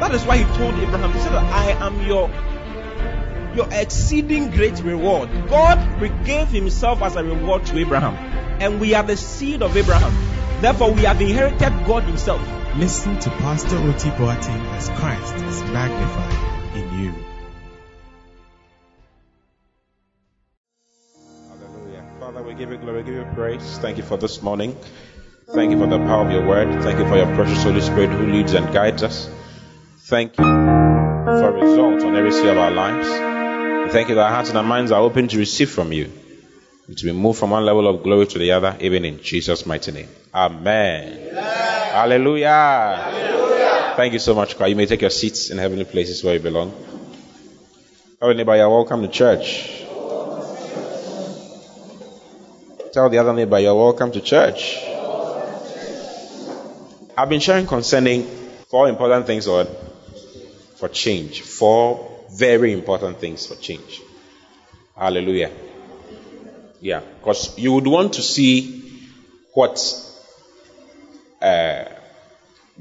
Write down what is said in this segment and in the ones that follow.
that is why He told Abraham, He said, I am your your exceeding great reward. God gave Himself as a reward to Abraham. And we are the seed of Abraham. Therefore, we have inherited God Himself. Listen to Pastor Oti Boateng as Christ is magnified in you. Hallelujah. Father, we give you glory, we give you praise. Thank you for this morning. Thank you for the power of your word. Thank you for your precious Holy Spirit who leads and guides us. Thank you for results on every sphere of our lives. We thank you that our hearts and our minds are open to receive from you. To be moved from one level of glory to the other, even in Jesus' mighty name. Amen. Hallelujah. Hallelujah. Thank you so much, God. You may take your seats in heavenly places where you belong. Tell neighbor, you're welcome to church. Tell the other neighbor, you're welcome to church. I've been sharing concerning four important things or for change. Four very important things for change. Hallelujah. Yeah, because you would want to see what uh,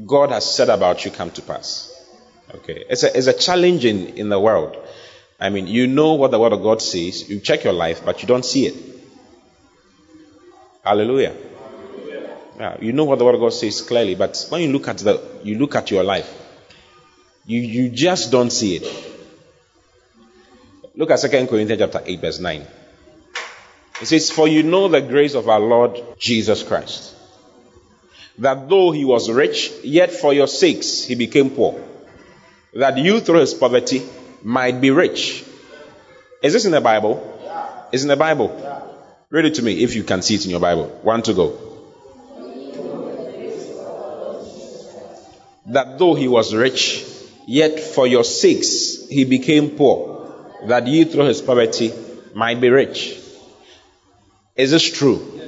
God has said about you come to pass. Okay, it's a, it's a challenge in, in the world. I mean, you know what the Word of God says, you check your life, but you don't see it. Hallelujah. Yeah, you know what the Word of God says clearly, but when you look at the you look at your life, you, you just don't see it. Look at 2 Corinthians chapter 8, verse 9. It says, For you know the grace of our Lord Jesus Christ, that though he was rich, yet for your sakes he became poor, that you through his poverty might be rich. Is this in the Bible? Yeah. It's in the Bible. Yeah. Read it to me if you can see it in your Bible. One to go. That though he was rich, yet for your sakes he became poor, that you through his poverty might be rich. Is this true?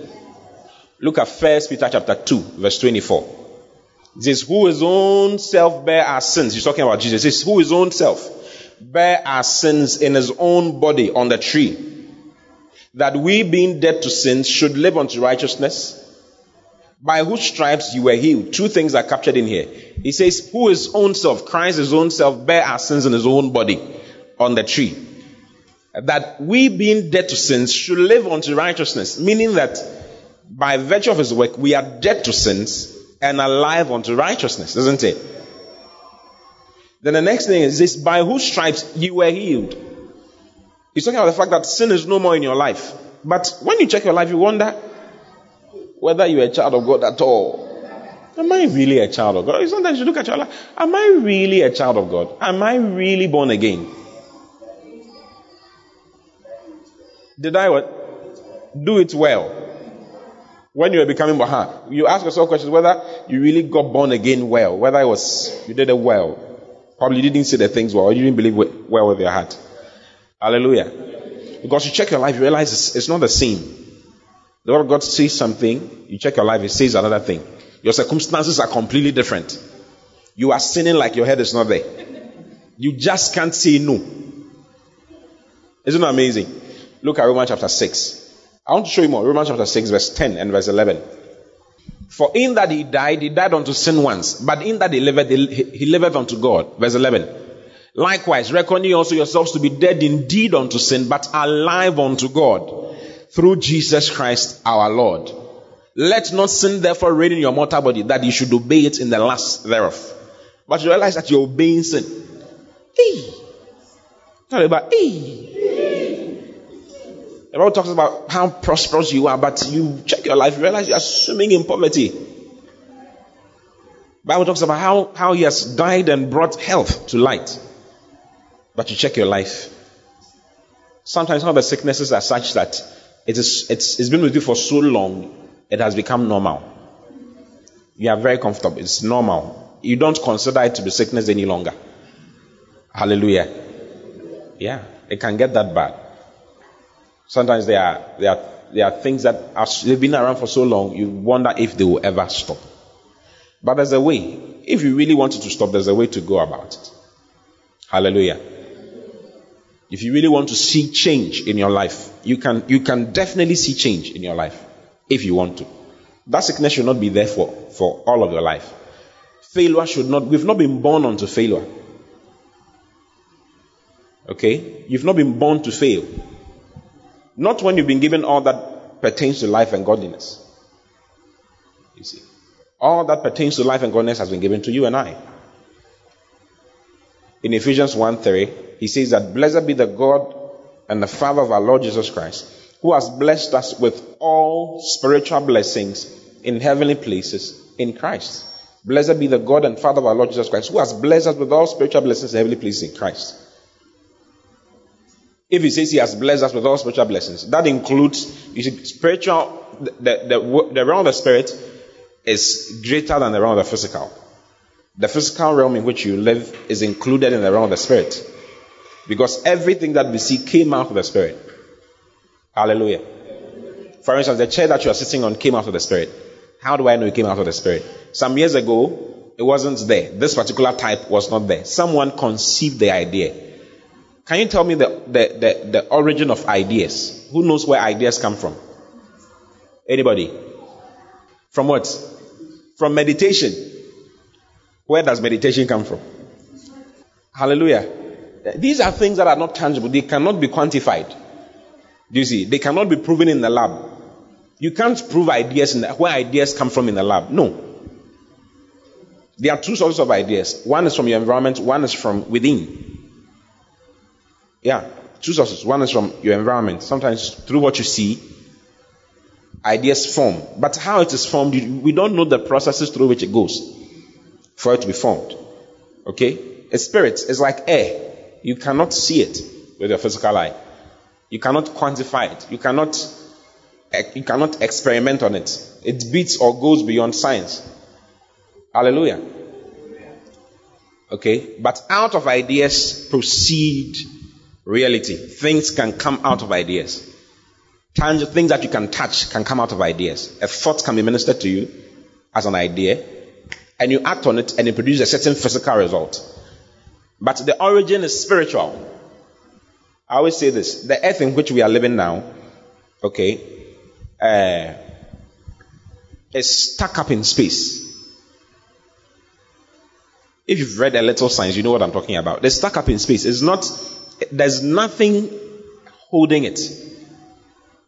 Look at First Peter chapter 2, verse 24. It says, Who his own self bear our sins. He's talking about Jesus. It says, Who his own self bear our sins in his own body on the tree. That we being dead to sins should live unto righteousness. By whose stripes you were healed. Two things are captured in here. He says, Who his own self, Christ his own self, bear our sins in his own body on the tree. That we being dead to sins should live unto righteousness. Meaning that by virtue of his work, we are dead to sins and alive unto righteousness, isn't it? Then the next thing is this by whose stripes you were healed. He's talking about the fact that sin is no more in your life. But when you check your life, you wonder whether you're a child of God at all. Am I really a child of God? Sometimes you look at your life, am I really a child of God? Am I really born again? Did I what? Do it well. When you were becoming Baha, you ask yourself questions whether you really got born again well, whether it was you did it well. Probably you didn't say the things well, or you didn't believe well with your heart. Hallelujah. Because you check your life, you realize it's, it's not the same. The Word God says something, you check your life, it says another thing. Your circumstances are completely different. You are sinning like your head is not there. You just can't say no. Isn't it amazing? Look at Romans chapter 6. I want to show you more. Romans chapter 6, verse 10 and verse 11. For in that he died, he died unto sin once, but in that he liveth, he liveth unto God. Verse 11. Likewise, reckon ye also yourselves to be dead indeed unto sin, but alive unto God through Jesus Christ our Lord. Let not sin therefore reign in your mortal body, that you should obey it in the lust thereof. But you realize that you're obeying sin. Hey. Talk about, hey. The Bible talks about how prosperous you are, but you check your life, you realize you're swimming in poverty. Bible talks about how, how he has died and brought health to light. But you check your life. Sometimes some of the sicknesses are such that it is, it's, it's been with you for so long, it has become normal. You are very comfortable. It's normal. You don't consider it to be sickness any longer. Hallelujah. Yeah, it can get that bad. Sometimes there are, there are, there are things that are, they've been around for so long, you wonder if they will ever stop. But there's a way. If you really wanted to stop, there's a way to go about it. Hallelujah. If you really want to see change in your life, you can, you can definitely see change in your life if you want to. That sickness should not be there for, for all of your life. Failure should not, we've not been born unto failure. Okay? You've not been born to fail. Not when you've been given all that pertains to life and godliness. You see. All that pertains to life and godliness has been given to you and I. In Ephesians 1 3, he says that blessed be the God and the Father of our Lord Jesus Christ, who has blessed us with all spiritual blessings in heavenly places in Christ. Blessed be the God and Father of our Lord Jesus Christ, who has blessed us with all spiritual blessings in heavenly places in Christ. If he says he has blessed us with all spiritual blessings, that includes, you see, spiritual, the, the, the realm of the spirit is greater than the realm of the physical. The physical realm in which you live is included in the realm of the spirit. Because everything that we see came out of the spirit. Hallelujah. For instance, the chair that you are sitting on came out of the spirit. How do I know it came out of the spirit? Some years ago, it wasn't there. This particular type was not there. Someone conceived the idea. Can you tell me the, the, the, the origin of ideas? Who knows where ideas come from? Anybody? From what? From meditation. Where does meditation come from? Hallelujah. These are things that are not tangible. They cannot be quantified. Do you see? They cannot be proven in the lab. You can't prove ideas the, where ideas come from in the lab. No. There are two sources of ideas. One is from your environment, one is from within. Yeah, two sources. One is from your environment. Sometimes through what you see, ideas form. But how it is formed, we don't know the processes through which it goes for it to be formed. Okay? A spirit is like air. You cannot see it with your physical eye. You cannot quantify it. You cannot you cannot experiment on it. It beats or goes beyond science. Hallelujah. Okay? But out of ideas proceed reality. Things can come out of ideas. Tangible things that you can touch can come out of ideas. A thought can be ministered to you as an idea, and you act on it, and it produces a certain physical result. But the origin is spiritual. I always say this: the earth in which we are living now, okay, uh, is stuck up in space. If you've read a little science, you know what I'm talking about. They're stuck up in space. It's not there's nothing holding it.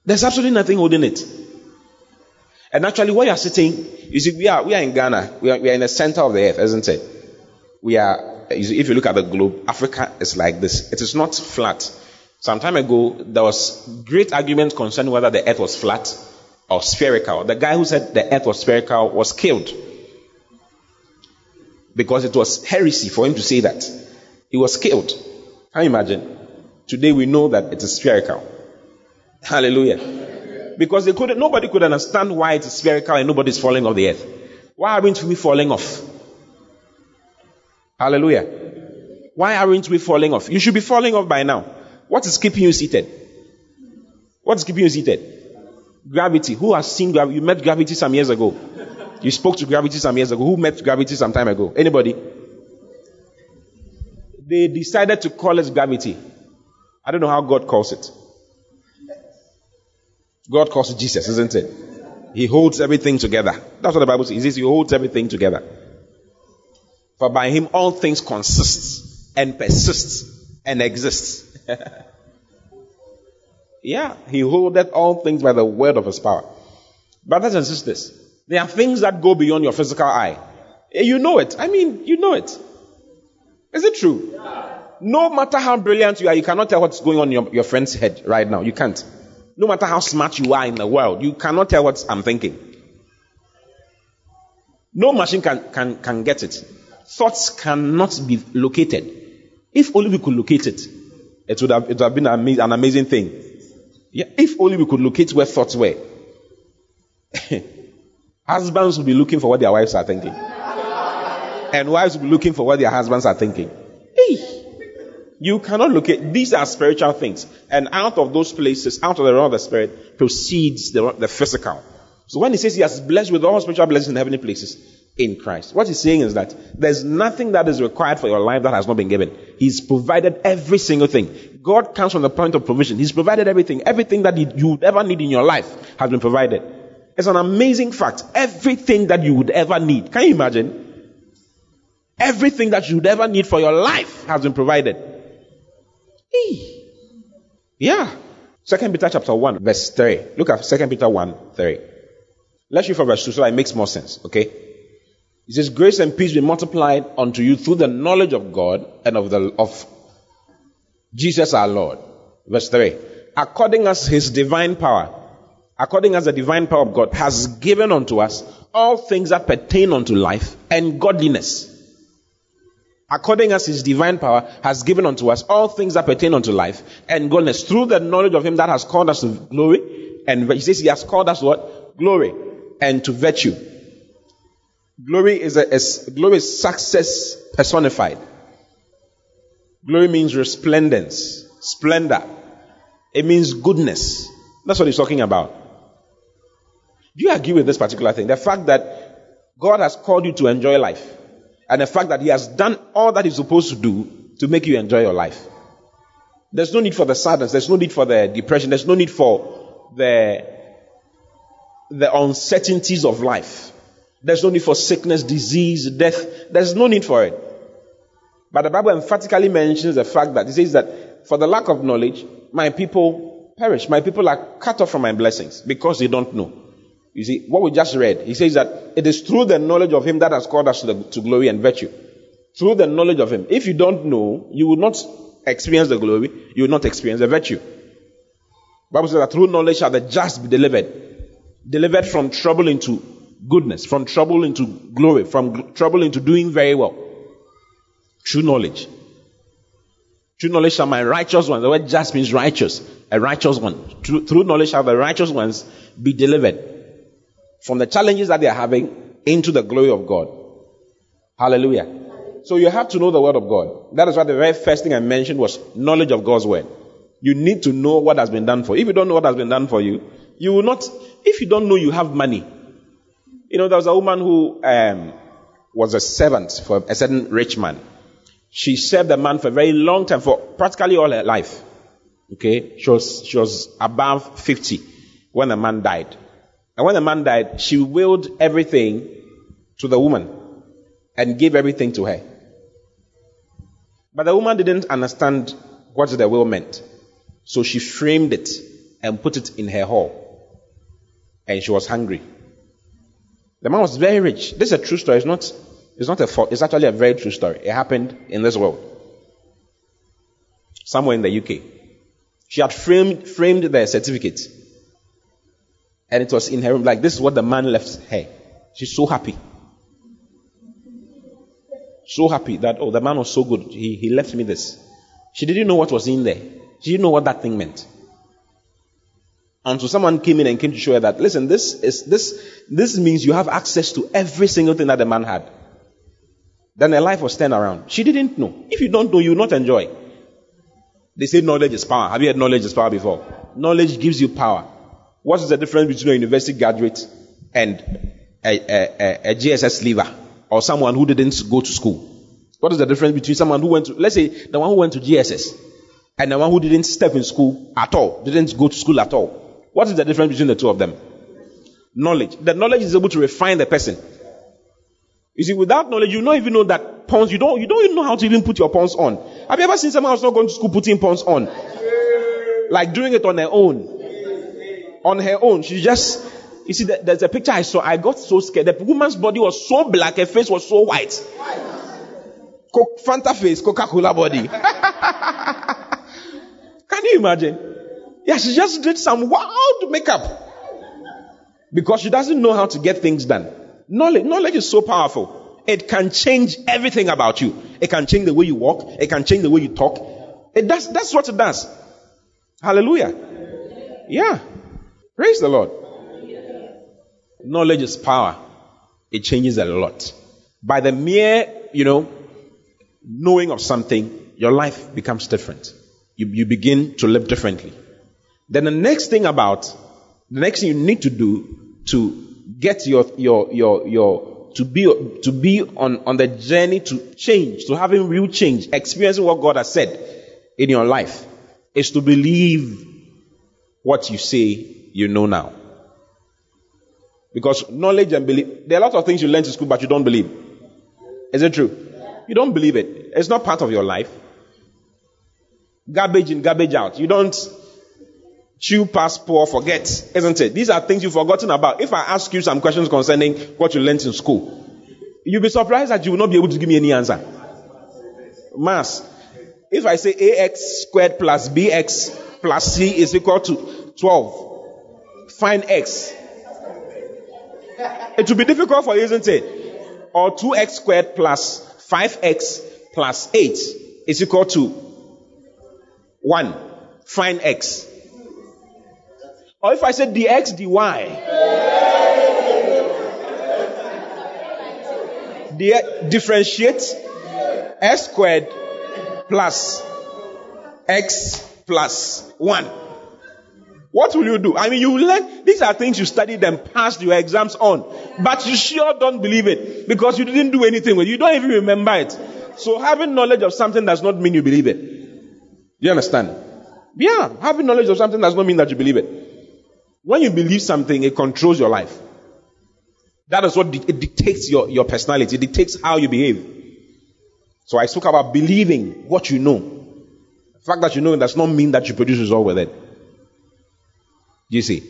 There's absolutely nothing holding it. And actually, where you're sitting, you see, we are, we are in Ghana. We are, we are in the center of the earth, isn't it? We are, if you look at the globe, Africa is like this. It is not flat. Some time ago, there was great argument concerning whether the earth was flat or spherical. The guy who said the earth was spherical was killed. Because it was heresy for him to say that. He was killed. Can you imagine? Today we know that it is spherical. Hallelujah. Because they couldn't, nobody could understand why it is spherical and nobody's falling off the earth. Why aren't we falling off? Hallelujah. Why aren't we falling off? You should be falling off by now. What is keeping you seated? What is keeping you seated? Gravity. Who has seen gravity? You met gravity some years ago. You spoke to gravity some years ago. Who met gravity some time ago? Anybody? they decided to call it gravity. I don't know how God calls it. God calls Jesus, isn't it? He holds everything together. That's what the Bible says. He holds everything together. For by him all things consist and persist and exist. yeah, he holdeth all things by the word of his power. Brothers and sisters, there are things that go beyond your physical eye. You know it. I mean, you know it. Is it true? No matter how brilliant you are, you cannot tell what's going on in your, your friend's head right now. You can't. No matter how smart you are in the world, you cannot tell what I'm thinking. No machine can, can, can get it. Thoughts cannot be located. If only we could locate it, it would have, it would have been an, amazing thing. Yeah, if only we could locate where thoughts were. Husbands would be looking for what their wives are thinking and wives will be looking for what their husbands are thinking. Hey. You cannot look at these are spiritual things, and out of those places, out of the realm of the spirit, proceeds the, the physical. So when he says he has blessed with all spiritual blessings in heavenly places in Christ, what he's saying is that there's nothing that is required for your life that has not been given. He's provided every single thing. God comes from the point of provision. He's provided everything. Everything that you would ever need in your life has been provided. It's an amazing fact. Everything that you would ever need. Can you imagine? Everything that you would ever need for your life has been provided. Yeah. Second Peter chapter 1, verse 3. Look at Second Peter 1, 3. Let's read from verse 2 so that it makes more sense. Okay? It says, Grace and peace be multiplied unto you through the knowledge of God and of the of Jesus our Lord. Verse 3. According as his divine power, according as the divine power of God has given unto us all things that pertain unto life and godliness according as his divine power has given unto us all things that pertain unto life and godliness through the knowledge of him that has called us to glory and he says he has called us what? Glory and to virtue. Glory is a glory is success personified. Glory means resplendence splendor. It means goodness. That's what he's talking about. Do you agree with this particular thing? The fact that god has called you to enjoy life and the fact that He has done all that He's supposed to do to make you enjoy your life. There's no need for the sadness. There's no need for the depression. There's no need for the, the uncertainties of life. There's no need for sickness, disease, death. There's no need for it. But the Bible emphatically mentions the fact that it says that for the lack of knowledge, my people perish. My people are cut off from my blessings because they don't know. You see, what we just read, he says that it is through the knowledge of him that has called us to, the, to glory and virtue. Through the knowledge of him. If you don't know, you will not experience the glory, you will not experience the virtue. Bible says that through knowledge shall the just be delivered. Delivered from trouble into goodness, from trouble into glory, from gl- trouble into doing very well. True knowledge. True knowledge shall my righteous ones, the word just means righteous, a righteous one. True, through knowledge shall the righteous ones be delivered from the challenges that they are having into the glory of God. Hallelujah. So you have to know the word of God. That is why the very first thing I mentioned was knowledge of God's word. You need to know what has been done for you. If you don't know what has been done for you, you will not, if you don't know you have money. You know, there was a woman who um, was a servant for a certain rich man. She served the man for a very long time, for practically all her life. Okay? She was, she was above 50 when the man died. And when the man died, she willed everything to the woman and gave everything to her. But the woman didn't understand what the will meant. So she framed it and put it in her hall. And she was hungry. The man was very rich. This is a true story. It's not, it's not a fault. It's actually a very true story. It happened in this world. Somewhere in the UK. She had framed, framed the certificate and it was in her room. Like, this is what the man left her. She's so happy. So happy that, oh, the man was so good. He, he left me this. She didn't know what was in there. She didn't know what that thing meant. Until so someone came in and came to show her that, listen, this is, this, this means you have access to every single thing that the man had. Then her life was turned around. She didn't know. If you don't know, you will not enjoy. They say knowledge is power. Have you heard knowledge is power before? Knowledge gives you power. What is the difference between a university graduate and a, a, a, a GSS leaver or someone who didn't go to school? What is the difference between someone who went to, let's say, the one who went to GSS and the one who didn't step in school at all, didn't go to school at all? What is the difference between the two of them? Knowledge. The knowledge is able to refine the person. You see, without knowledge, you don't even know that pawns, you don't, you don't even know how to even put your pawns on. Have you ever seen someone who's not going to school putting pawns on? Like doing it on their own on her own. She just, you see, there's a picture I saw. I got so scared. The woman's body was so black, her face was so white. Coke, Fanta face, Coca Cola body. Can you imagine? Yeah, she just did some wild makeup because she doesn't know how to get things done. Knowledge, knowledge is so powerful. It can change everything about you. It can change the way you walk. It can change the way you talk. It does. That's what it does. Hallelujah. Yeah. Praise the Lord. Knowledge is power. It changes a lot. By the mere, you know, knowing of something, your life becomes different. You, you begin to live differently. Then the next thing about, the next thing you need to do to get your, your, your, your, to be, to be on, on the journey to change, to having real change, experiencing what God has said in your life, is to believe what you say you know now. Because knowledge and belief, there are a lot of things you learn in school, but you don't believe. Is it true? You don't believe it. It's not part of your life. Garbage in, garbage out. You don't chew past poor, forget, isn't it? These are things you've forgotten about. If I ask you some questions concerning what you learned in school, you'll be surprised that you will not be able to give me any answer. Mass. If I say ax squared plus bx plus c is equal to 12, find x. It will be difficult for you, isn't it? Or 2x squared plus 5x plus 8 is equal to 1. Find x. Or if I say dx dy, the differentiate x squared plus x plus 1. What will you do? I mean, you learn, these are things you studied and passed your exams on, but you sure don't believe it because you didn't do anything with it. You don't even remember it. So having knowledge of something does not mean you believe it. You understand? Yeah, having knowledge of something does not mean that you believe it. When you believe something, it controls your life. That is what it dictates your, your personality. It dictates how you behave. So I spoke about believing what you know. The fact that you know it does not mean that you produce result with it. You see?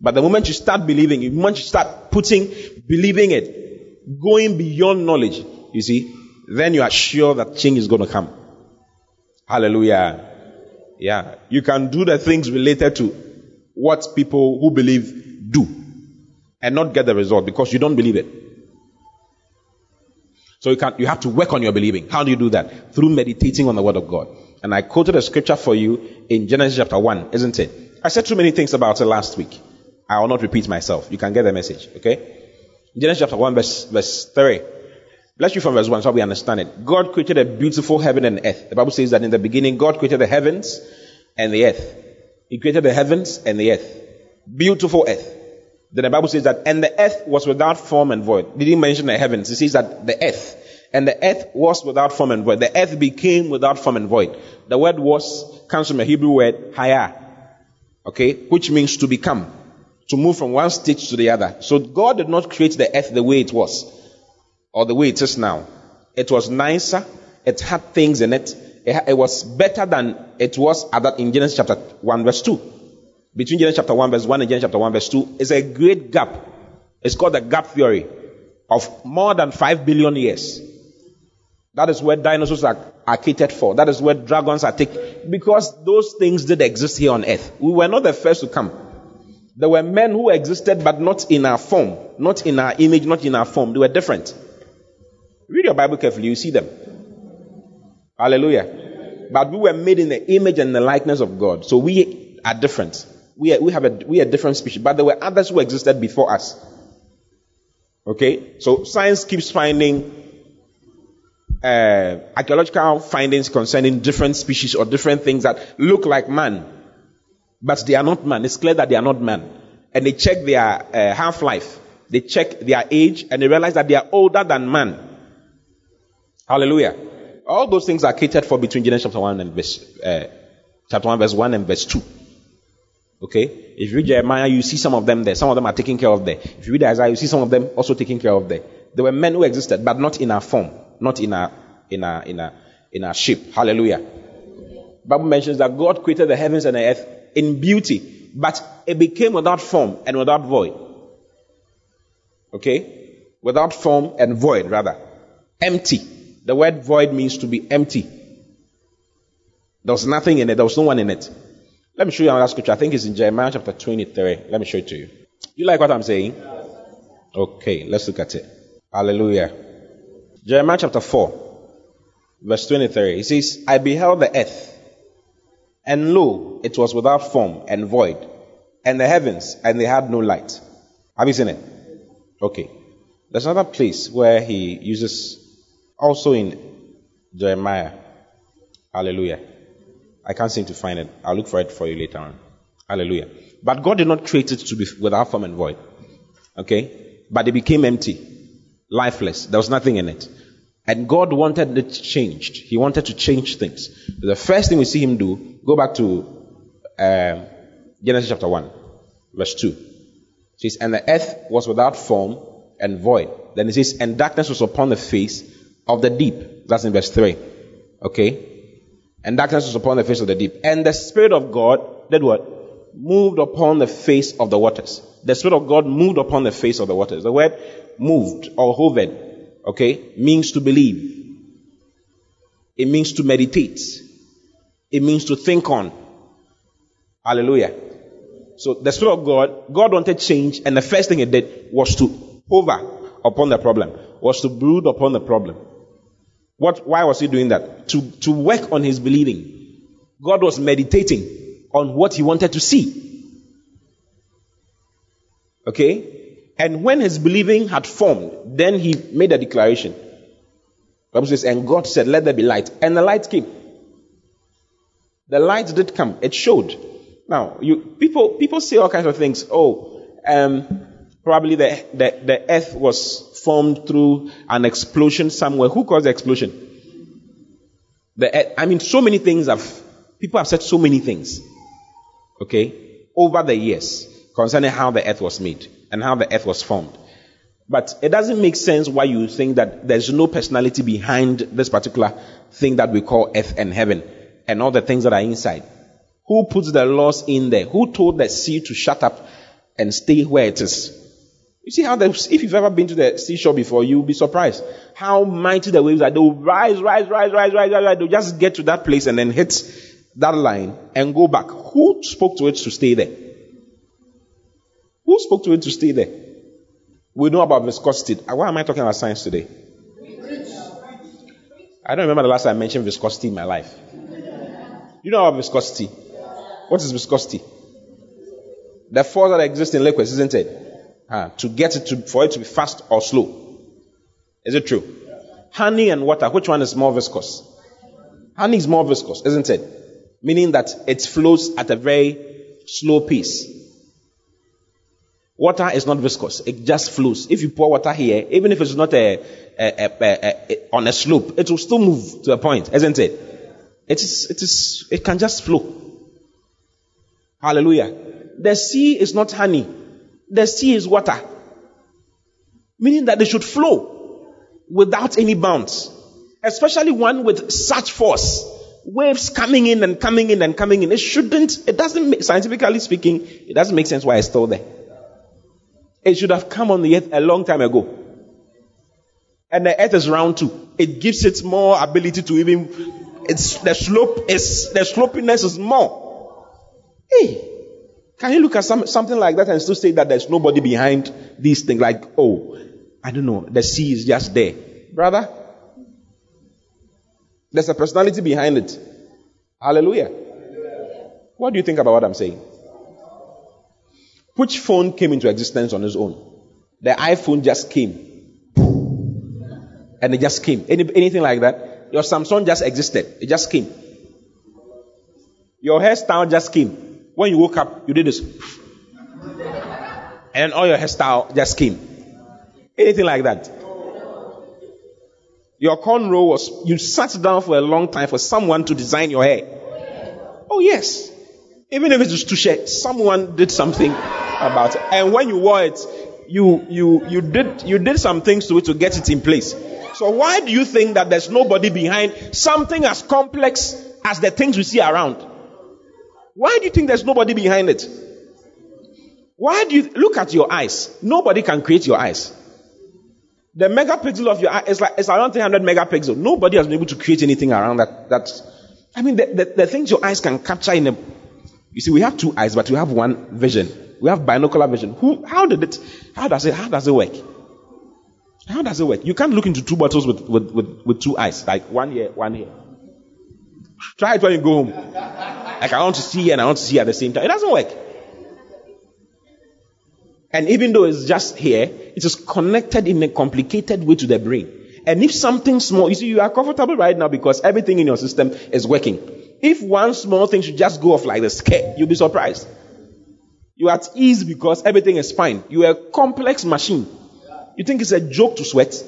But the moment you start believing, the moment you start putting, believing it, going beyond knowledge, you see, then you are sure that change is going to come. Hallelujah. Yeah. You can do the things related to what people who believe do and not get the result because you don't believe it. So you can you have to work on your believing. How do you do that? Through meditating on the word of God. And I quoted a scripture for you in Genesis chapter 1, isn't it? I said too many things about it last week. I will not repeat myself. You can get the message, okay? Genesis chapter 1, verse, verse 3. Let's read from verse 1 so we understand it. God created a beautiful heaven and earth. The Bible says that in the beginning, God created the heavens and the earth. He created the heavens and the earth. Beautiful earth. Then the Bible says that, and the earth was without form and void. Didn't mention the heavens? He says that the earth. And the earth was without form and void. The earth became without form and void. The word was comes from a Hebrew word, haya. Okay? Which means to become. To move from one stage to the other. So God did not create the earth the way it was. Or the way it is now. It was nicer. It had things in it. It, it was better than it was at that in Genesis chapter 1 verse 2 between Genesis chapter 1 verse 1 and Genesis chapter 1 verse 2 is a great gap. It's called the gap theory of more than 5 billion years. That is where dinosaurs are, are catered for. That is where dragons are taken. Because those things did exist here on earth. We were not the first to come. There were men who existed but not in our form, not in our image, not in our form. They were different. Read your Bible carefully, you see them. Hallelujah. But we were made in the image and the likeness of God. So we are different. We are, we have a, we are different species. But there were others who existed before us. Okay? So science keeps finding uh, archaeological findings concerning different species or different things that look like man, but they are not man. It's clear that they are not man. And they check their uh, half life, they check their age, and they realize that they are older than man. Hallelujah. All those things are catered for between Genesis chapter 1 and verse, uh, chapter 1, verse 1 and verse 2. Okay? If you read Jeremiah, you see some of them there. Some of them are taken care of there. If you read Isaiah, you see some of them also taken care of there. There were men who existed, but not in our form, not in a in our in our in our shape. Hallelujah. Bible mentions that God created the heavens and the earth in beauty, but it became without form and without void. Okay? Without form and void, rather. Empty. The word void means to be empty. There was nothing in it, there was no one in it. Let me show you another scripture. I think it's in Jeremiah chapter 23. Let me show it to you. You like what I'm saying? Okay, let's look at it. Hallelujah. Jeremiah chapter 4, verse 23. It says, I beheld the earth, and lo, it was without form and void, and the heavens, and they had no light. Have you seen it? Okay. There's another place where he uses, also in Jeremiah. Hallelujah. I can't seem to find it. I'll look for it for you later on. Hallelujah. But God did not create it to be without form and void. Okay? But it became empty, lifeless. There was nothing in it. And God wanted it changed. He wanted to change things. The first thing we see him do, go back to uh, Genesis chapter 1, verse 2. It says, And the earth was without form and void. Then it says, And darkness was upon the face of the deep. That's in verse 3. Okay? And darkness was upon the face of the deep. And the Spirit of God did what? Moved upon the face of the waters. The Spirit of God moved upon the face of the waters. The word moved or hovered, okay, means to believe. It means to meditate. It means to think on. Hallelujah. So the Spirit of God, God wanted change, and the first thing He did was to hover upon the problem, was to brood upon the problem. What, why was He doing that? To, to work on His believing. God was meditating on what He wanted to see. Okay? And when His believing had formed, then He made a declaration. The Bible says, and God said, Let there be light. And the light came. The light did come. It showed. Now, you people people say all kinds of things. Oh, um, probably the, the the earth was formed through an explosion somewhere. Who caused the explosion? The earth, I mean, so many things have people have said so many things. Okay, over the years concerning how the earth was made and how the earth was formed. But it doesn't make sense why you think that there's no personality behind this particular thing that we call earth and heaven and all the things that are inside. Who puts the laws in there? Who told the sea to shut up and stay where it is? You see how the, if you've ever been to the seashore before, you'll be surprised how mighty the waves are. They'll rise, rise, rise, rise, rise, rise. They'll just get to that place and then hit that line and go back. Who spoke to it to stay there? Who spoke to it to stay there? We know about viscosity. Why am I talking about science today? I don't remember the last time I mentioned viscosity in my life. You know about viscosity? What is viscosity? The force that exists in liquids, isn't it? Uh, to get it to, for it to be fast or slow. Is it true? Honey and water, which one is more viscous? Honey is more viscous, isn't it? Meaning that it flows at a very slow pace. Water is not viscous, it just flows. If you pour water here, even if it's not a, a, a, on a slope, it will still move to a point, isn't it? It is, it is, it can just flow. Hallelujah. The sea is not honey. The sea is water. Meaning that they should flow without any bounds. Especially one with such force. Waves coming in and coming in and coming in. It shouldn't, it doesn't make, scientifically speaking, it doesn't make sense why it's still there. It should have come on the earth a long time ago. And the earth is round too. It gives it more ability to even it's the slope is the slopiness is more. Hey, can you look at some, something like that and still say that there's nobody behind these things? Like, oh, I don't know, the sea is just there, brother. There's a personality behind it. Hallelujah. What do you think about what I'm saying? Which phone came into existence on its own? The iPhone just came. And it just came. Any, anything like that? Your Samsung just existed. It just came. Your hairstyle just came. When you woke up, you did this. And all your hairstyle just came. Anything like that. Your cornrow was, you sat down for a long time for someone to design your hair. Oh, yes. Even if it was touche, someone did something about it. And when you wore it, you, you, you did, you did some things to it to get it in place. So why do you think that there's nobody behind something as complex as the things we see around? Why do you think there's nobody behind it? Why do you look at your eyes? Nobody can create your eyes. The megapixel of your eye is like it's around 300 megapixel. Nobody has been able to create anything around that. That I mean, the, the, the things your eyes can capture in a. You see, we have two eyes, but we have one vision. We have binocular vision. Who? How did it? How does it? How does it work? How does it work? You can't look into two bottles with, with, with, with two eyes, like one here, one here. Try it when you go home. Like I want to see and I want to see at the same time. It doesn't work. And even though it's just here, it is connected in a complicated way to the brain. And if something small, you see, you are comfortable right now because everything in your system is working. If one small thing should just go off like the scare, you'll be surprised. You are at ease because everything is fine. You are a complex machine. You think it's a joke to sweat?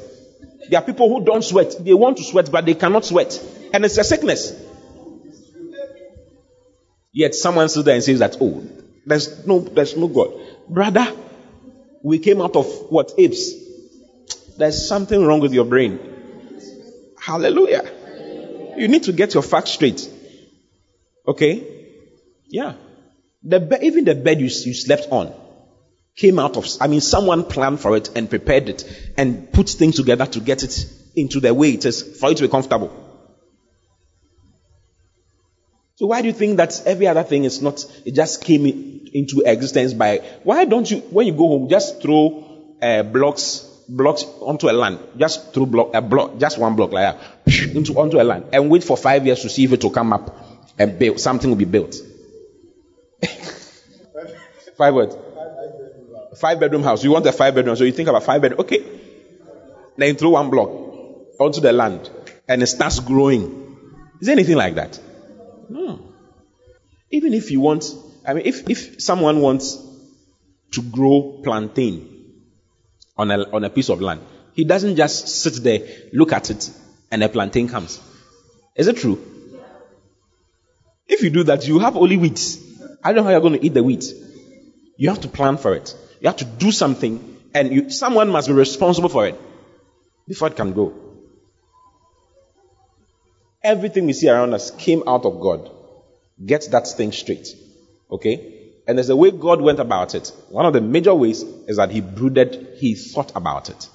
There are people who don't sweat. They want to sweat, but they cannot sweat. And it's a sickness. Yet someone sits there and says that, oh, there's no, there's no God. Brother, we came out of what? Apes. There's something wrong with your brain. Hallelujah. You need to get your facts straight. Okay? Yeah. The be- even the bed you, you slept on came out of, I mean, someone planned for it and prepared it and put things together to get it into the way it is for it to be comfortable. So why do you think that every other thing is not, it just came into existence by, why don't you, when you go home, just throw uh, blocks, blocks onto a land, just throw block, a block, just one block like that, into, onto a land and wait for five years to see if it will come up and build, something will be built. Five what? Five bedroom house. You want a five bedroom, so you think about five bedroom. Okay. Then you throw one block onto the land and it starts growing. Is there anything like that? No. Even if you want, I mean, if, if someone wants to grow plantain on a, on a piece of land, he doesn't just sit there, look at it, and a plantain comes. Is it true? If you do that, you have only weeds. I don't know how you're going to eat the weeds. You have to plan for it. You have to do something, and you, someone must be responsible for it before it can go. Everything we see around us came out of God. Get that thing straight. Okay? And there's a way God went about it. One of the major ways is that He brooded, He thought about it.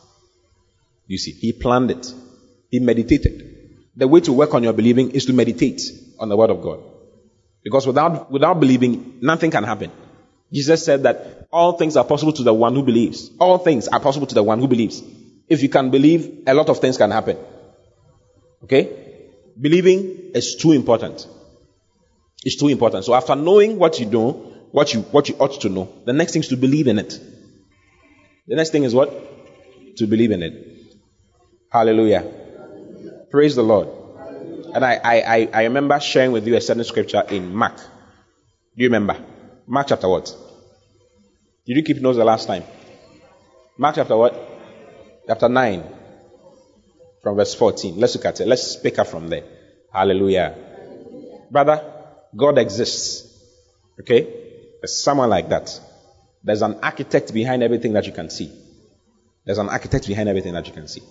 You see, He planned it, He meditated. The way to work on your believing is to meditate on the Word of God. Because without, without believing, nothing can happen. Jesus said that all things are possible to the one who believes. All things are possible to the one who believes. If you can believe, a lot of things can happen. Okay? Believing is too important. It's too important. So after knowing what you know, what you what you ought to know, the next thing is to believe in it. The next thing is what? To believe in it. Hallelujah. Praise the Lord. And I, I, I remember sharing with you a certain scripture in Mark. Do you remember? Mark chapter what? Did you keep notes the last time? Mark chapter what? Chapter 9. From verse 14. Let's look at it. Let's pick up from there. Hallelujah. Brother, God exists. Okay? There's someone like that. There's an architect behind everything that you can see. There's an architect behind everything that you can see.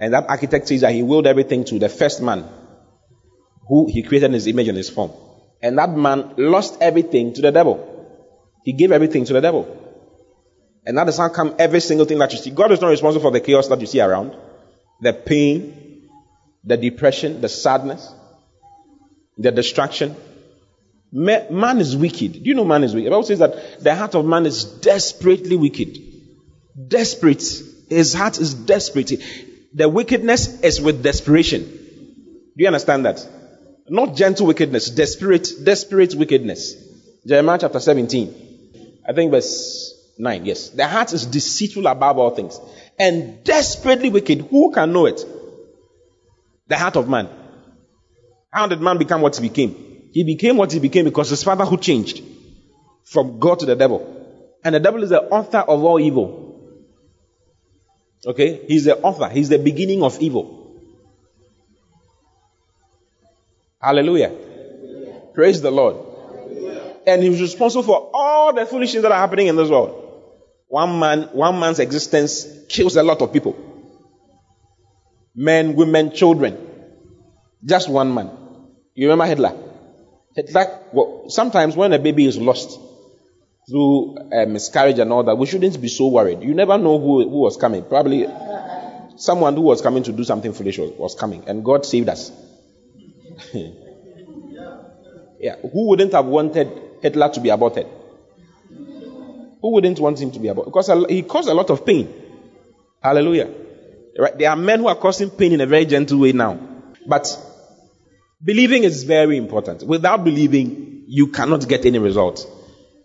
And that architect says that he willed everything to the first man who he created in his image and his form. And that man lost everything to the devil. He gave everything to the devil. And that does not come every single thing that you see. God is not responsible for the chaos that you see around, the pain, the depression, the sadness, the distraction. Man is wicked. Do you know man is wicked? The Bible says that the heart of man is desperately wicked. Desperate. His heart is desperate. The wickedness is with desperation. Do you understand that? Not gentle wickedness, desperate, desperate wickedness. Jeremiah chapter 17. I think verse 9. Yes. The heart is deceitful above all things and desperately wicked. Who can know it? The heart of man. How did man become what he became? He became what he became because his father who changed from God to the devil. And the devil is the author of all evil. Okay? He's the author. He's the beginning of evil. Hallelujah. Praise the Lord. And he's responsible for all the foolish things that are happening in this world. One man, one man's existence kills a lot of people. Men, women, children. Just one man. You remember Hitler? Hitler, well, sometimes when a baby is lost through a miscarriage and all that, we shouldn't be so worried. You never know who, who was coming. Probably someone who was coming to do something foolish was, was coming, and God saved us. yeah, who wouldn't have wanted Hitler to be aborted? Who wouldn't want him to be aborted? Because he caused a lot of pain. Hallelujah. Right? There are men who are causing pain in a very gentle way now. But believing is very important. Without believing, you cannot get any result.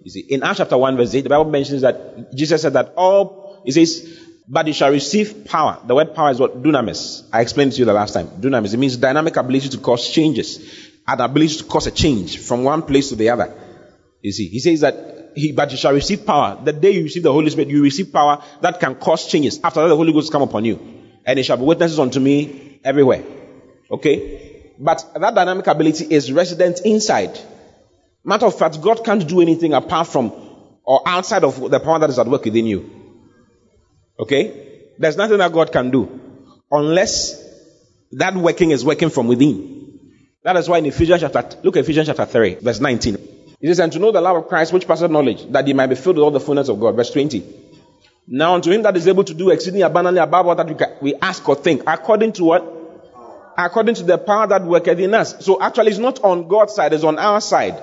You see, in Acts chapter 1, verse 8, the Bible mentions that Jesus said that all, he says, But you shall receive power. The word power is what? Dunamis. I explained to you the last time. Dunamis. It means dynamic ability to cause changes. An ability to cause a change from one place to the other. You see, he says that, he, but you shall receive power. The day you receive the Holy Spirit, you receive power that can cause changes. After that, the Holy Ghost come upon you. And it shall be witnesses unto me everywhere. Okay? But that dynamic ability is resident inside. Matter of fact, God can't do anything apart from or outside of the power that is at work within you. Okay? There's nothing that God can do unless that working is working from within. That is why in Ephesians chapter, look at Ephesians chapter 3, verse 19. It says, and to know the love of Christ which passes knowledge, that ye might be filled with all the fullness of God. Verse 20. Now unto him that is able to do exceeding abundantly above all that we, can, we ask or think, according to what? According to the power that worketh in us. So actually it's not on God's side, it's on our side.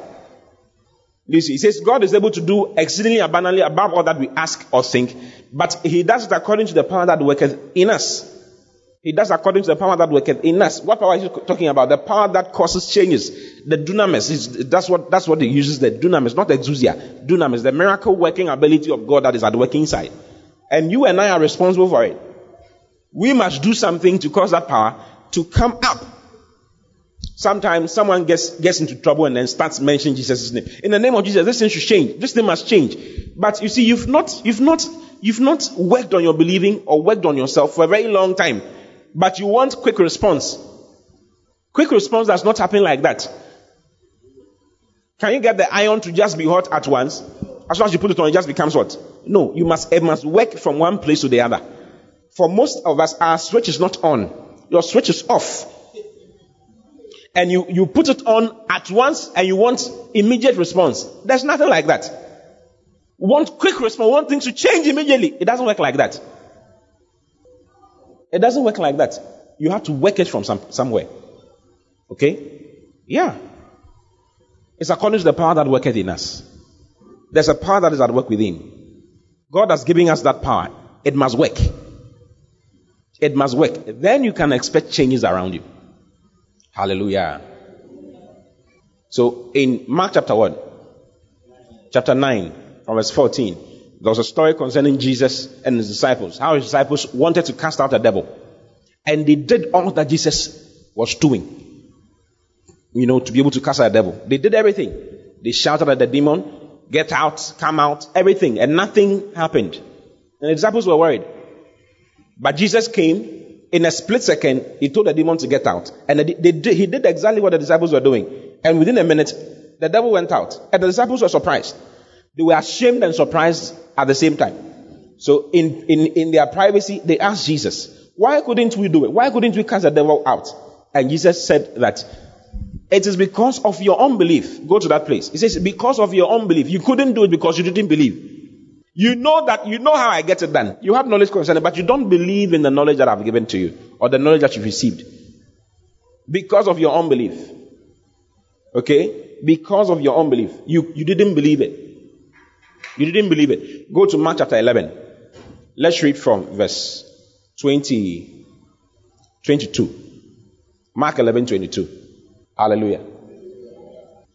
You see, he says God is able to do exceedingly abundantly above all that we ask or think, but he does it according to the power that worketh in us. He does according to the power that worketh in us. What power is he talking about? The power that causes changes. The dunamis is that's what that's what he uses. The dunamis, not exousia. Dunamis, the miracle working ability of God that is at work inside. And you and I are responsible for it. We must do something to cause that power to come up Sometimes someone gets, gets into trouble and then starts mentioning Jesus' name. In the name of Jesus, this thing should change. This thing must change. But you see, you've not, you've not, you've not worked on your believing or worked on yourself for a very long time. But you want quick response. Quick response does not happen like that. Can you get the iron to just be hot at once? As soon as you put it on, it just becomes hot. No, you must, it must work from one place to the other. For most of us, our switch is not on. Your switch is off and you, you put it on at once and you want immediate response. There's nothing like that. Want quick response, want things to change immediately. It doesn't work like that. It doesn't work like that. You have to work it from some, somewhere. Okay? Yeah. It's according to the power that worketh in us. There's a power that is at work within. God has given us that power. It must work. It must work. Then you can expect changes around you. Hallelujah. So in Mark chapter 1, chapter 9, from verse 14, there was a story concerning Jesus and his disciples, how his disciples wanted to cast out a devil. And they did all that Jesus was doing, you know, to be able to cast out a devil. They did everything. They shouted at the demon, get out, come out, everything, and nothing happened. And the disciples were worried. But Jesus came in a split second, he told the demon to get out. And they, they he did exactly what the disciples were doing. And within a minute, the devil went out. And the disciples were surprised. They were ashamed and surprised at the same time. So in, in, in their privacy, they asked Jesus, why couldn't we do it? Why couldn't we cast the devil out? And Jesus said that it is because of your unbelief. Go to that place. He says, because of your unbelief. You couldn't do it because you didn't believe. You know that, you know how I get it done. You have knowledge concerning it, but you don't believe in the knowledge that I've given to you or the knowledge that you've received. Because of your unbelief. Okay? Because of your unbelief. You, you didn't believe it. You didn't believe it. Go to Mark chapter 11. Let's read from verse 20, 22. Mark 11, 22. Hallelujah.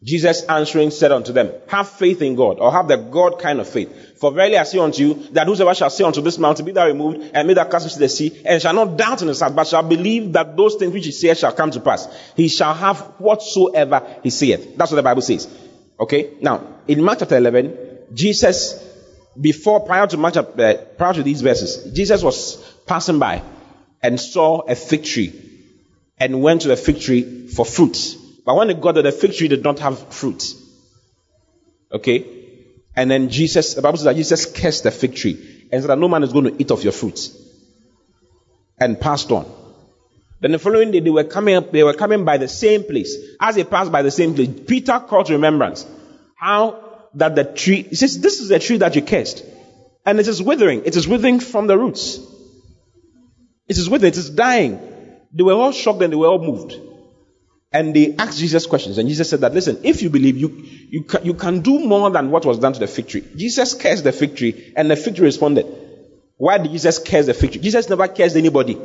Jesus answering said unto them, Have faith in God, or have the God kind of faith. For verily I say unto you, that whosoever shall say unto this mountain, Be thou removed, and be thou cast into the sea, and shall not doubt in his heart, but shall believe that those things which he saith shall come to pass, he shall have whatsoever he saith. That's what the Bible says. Okay? Now, in Mark chapter 11, Jesus, before, prior to Mark uh, prior to these verses, Jesus was passing by and saw a fig tree and went to the fig tree for fruits. But when it got to the fig tree, did not have fruit. Okay? And then Jesus, the Bible says that Jesus cursed the fig tree and said that no man is going to eat of your fruits. And passed on. Then the following day, they were coming up, they were coming by the same place. As they passed by the same place, Peter called remembrance how that the tree, he says, this is the tree that you cursed. And it is withering. It is withering from the roots. It is withering. It is dying. They were all shocked and they were all moved. And they asked Jesus questions, and Jesus said that, listen, if you believe, you, you, can, you can do more than what was done to the fig tree. Jesus cursed the fig tree, and the fig tree responded. Why did Jesus curse the fig tree? Jesus never cursed anybody.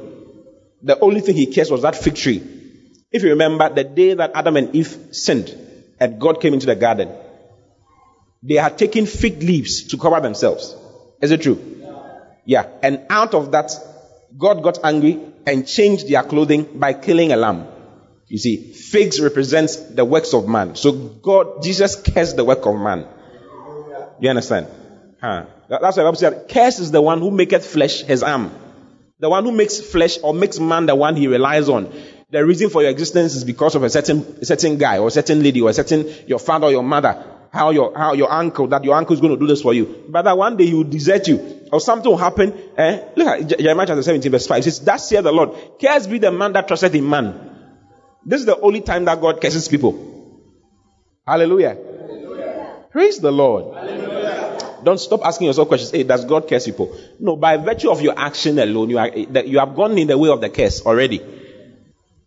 The only thing he cursed was that fig tree. If you remember, the day that Adam and Eve sinned, and God came into the garden, they had taken fig leaves to cover themselves. Is it true? Yeah. And out of that, God got angry and changed their clothing by killing a lamb. You see, figs represents the works of man. So God, Jesus cursed the work of man. You understand? Huh. That's why Bible said, curse is the one who maketh flesh his arm. The one who makes flesh or makes man the one he relies on. The reason for your existence is because of a certain, a certain guy or a certain lady or a certain, your father or your mother. How your, how your uncle, that your uncle is going to do this for you. But that one day he will desert you or something will happen. Eh? Look at Jeremiah chapter 17 verse 5. It says, Thus saith the Lord, curse be the man that trusteth in man. This is the only time that God curses people. Hallelujah. Hallelujah. Praise the Lord. Hallelujah. Don't stop asking yourself questions. Hey, does God curse people? No, by virtue of your action alone, you are you have gone in the way of the curse already.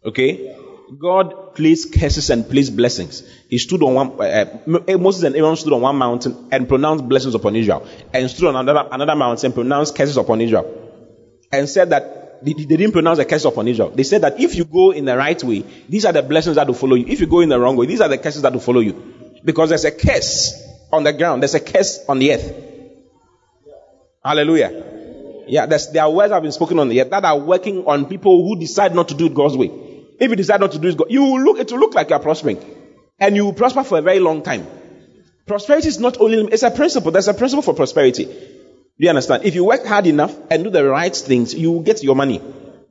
Okay? God placed curses and placed blessings. He stood on one, uh, Moses and Aaron stood on one mountain and pronounced blessings upon Israel, and stood on another, another mountain and pronounced curses upon Israel, and said that they, they didn't pronounce a curse upon Israel. They said that if you go in the right way, these are the blessings that will follow you. If you go in the wrong way, these are the curses that will follow you, because there's a curse on the ground, there's a curse on the earth. Hallelujah. Yeah, there are words have been spoken on the earth that are working on people who decide not to do it God's way. If you decide not to do it, you will look, it will look like you are prospering. And you will prosper for a very long time. Prosperity is not only, it's a principle. There's a principle for prosperity. Do you understand? If you work hard enough and do the right things, you will get your money.